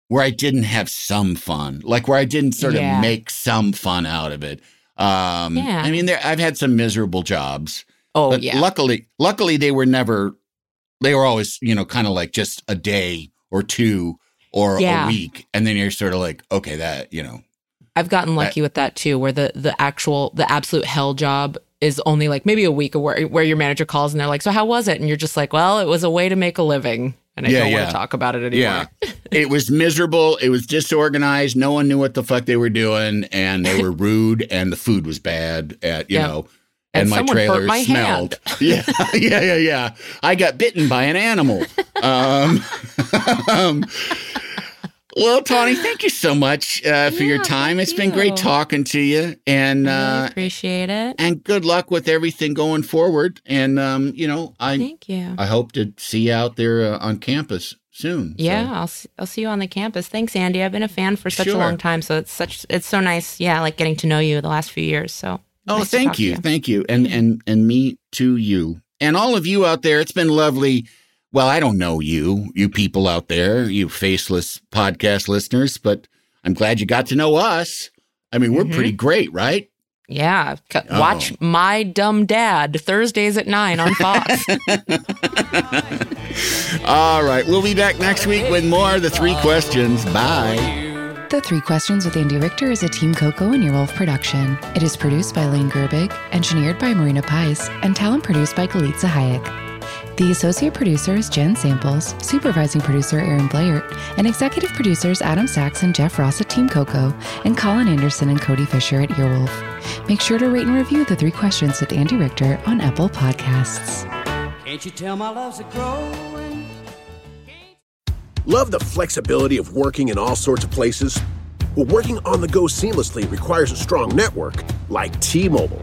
where I didn't have some fun, like where I didn't sort Yeah. of make some fun out of it. Um, Yeah. I mean, there, I've had some miserable jobs. Oh But yeah, luckily, luckily they were never. They were always, you know, kind of like just a day or two or Yeah. a week, and then you're sort of like, okay, that you know, I've gotten lucky with that too, where the the actual the absolute hell job is only like maybe a week where where your manager calls and they're like, "So how was it?" And you're just like, "Well, it was a way to make a living." And I Yeah, don't want to talk about it anymore. yeah, it was miserable. It was disorganized. No one knew what the fuck they were doing, and they were rude, and the food was bad. At you Yeah. know. And And, my trailer my smelled. Yeah, yeah, yeah, yeah. I got bitten by an animal. um, um, well, Tawny, thank you so much uh, for your time. It's been great talking to you, and I really uh, appreciate it. and good luck with everything going forward. And um, you know, I Thank you. I hope to see you out there uh, on campus soon. So, Yeah, I'll see, I'll see you on the campus. Thanks, Andy. I've been a fan for such Sure. a long time, so it's such it's so nice. Yeah, like getting to know you the last few years. So Oh, nice thank to you, thank you, and and and me to you, and all of you out there. It's been lovely. Well, I don't know you, you people out there, you faceless podcast listeners, but I'm glad you got to know us. I mean, we're Mhm. pretty great, right? Yeah, c- Oh. watch My Dumb Dad Thursdays at nine on Fox. All right, we'll be back next week with more of the three questions. Bye. The Three Questions with Andy Richter is a Team Coco and Earwolf production. It is produced by Lane Gerbig, engineered by Marina Pice, and talent produced by Galitza Hayek. The associate producer is Jen Samples, supervising producer Aaron Blair, and executive producers Adam Sachs and Jeff Ross at Team Coco, and Colin Anderson and Cody Fisher at Earwolf. Make sure to rate and review The Three Questions with Andy Richter on Apple Podcasts. Can't you tell my love's a growing? Love the flexibility of working in all sorts of places? Well, working on the go seamlessly requires a strong network like T Mobile.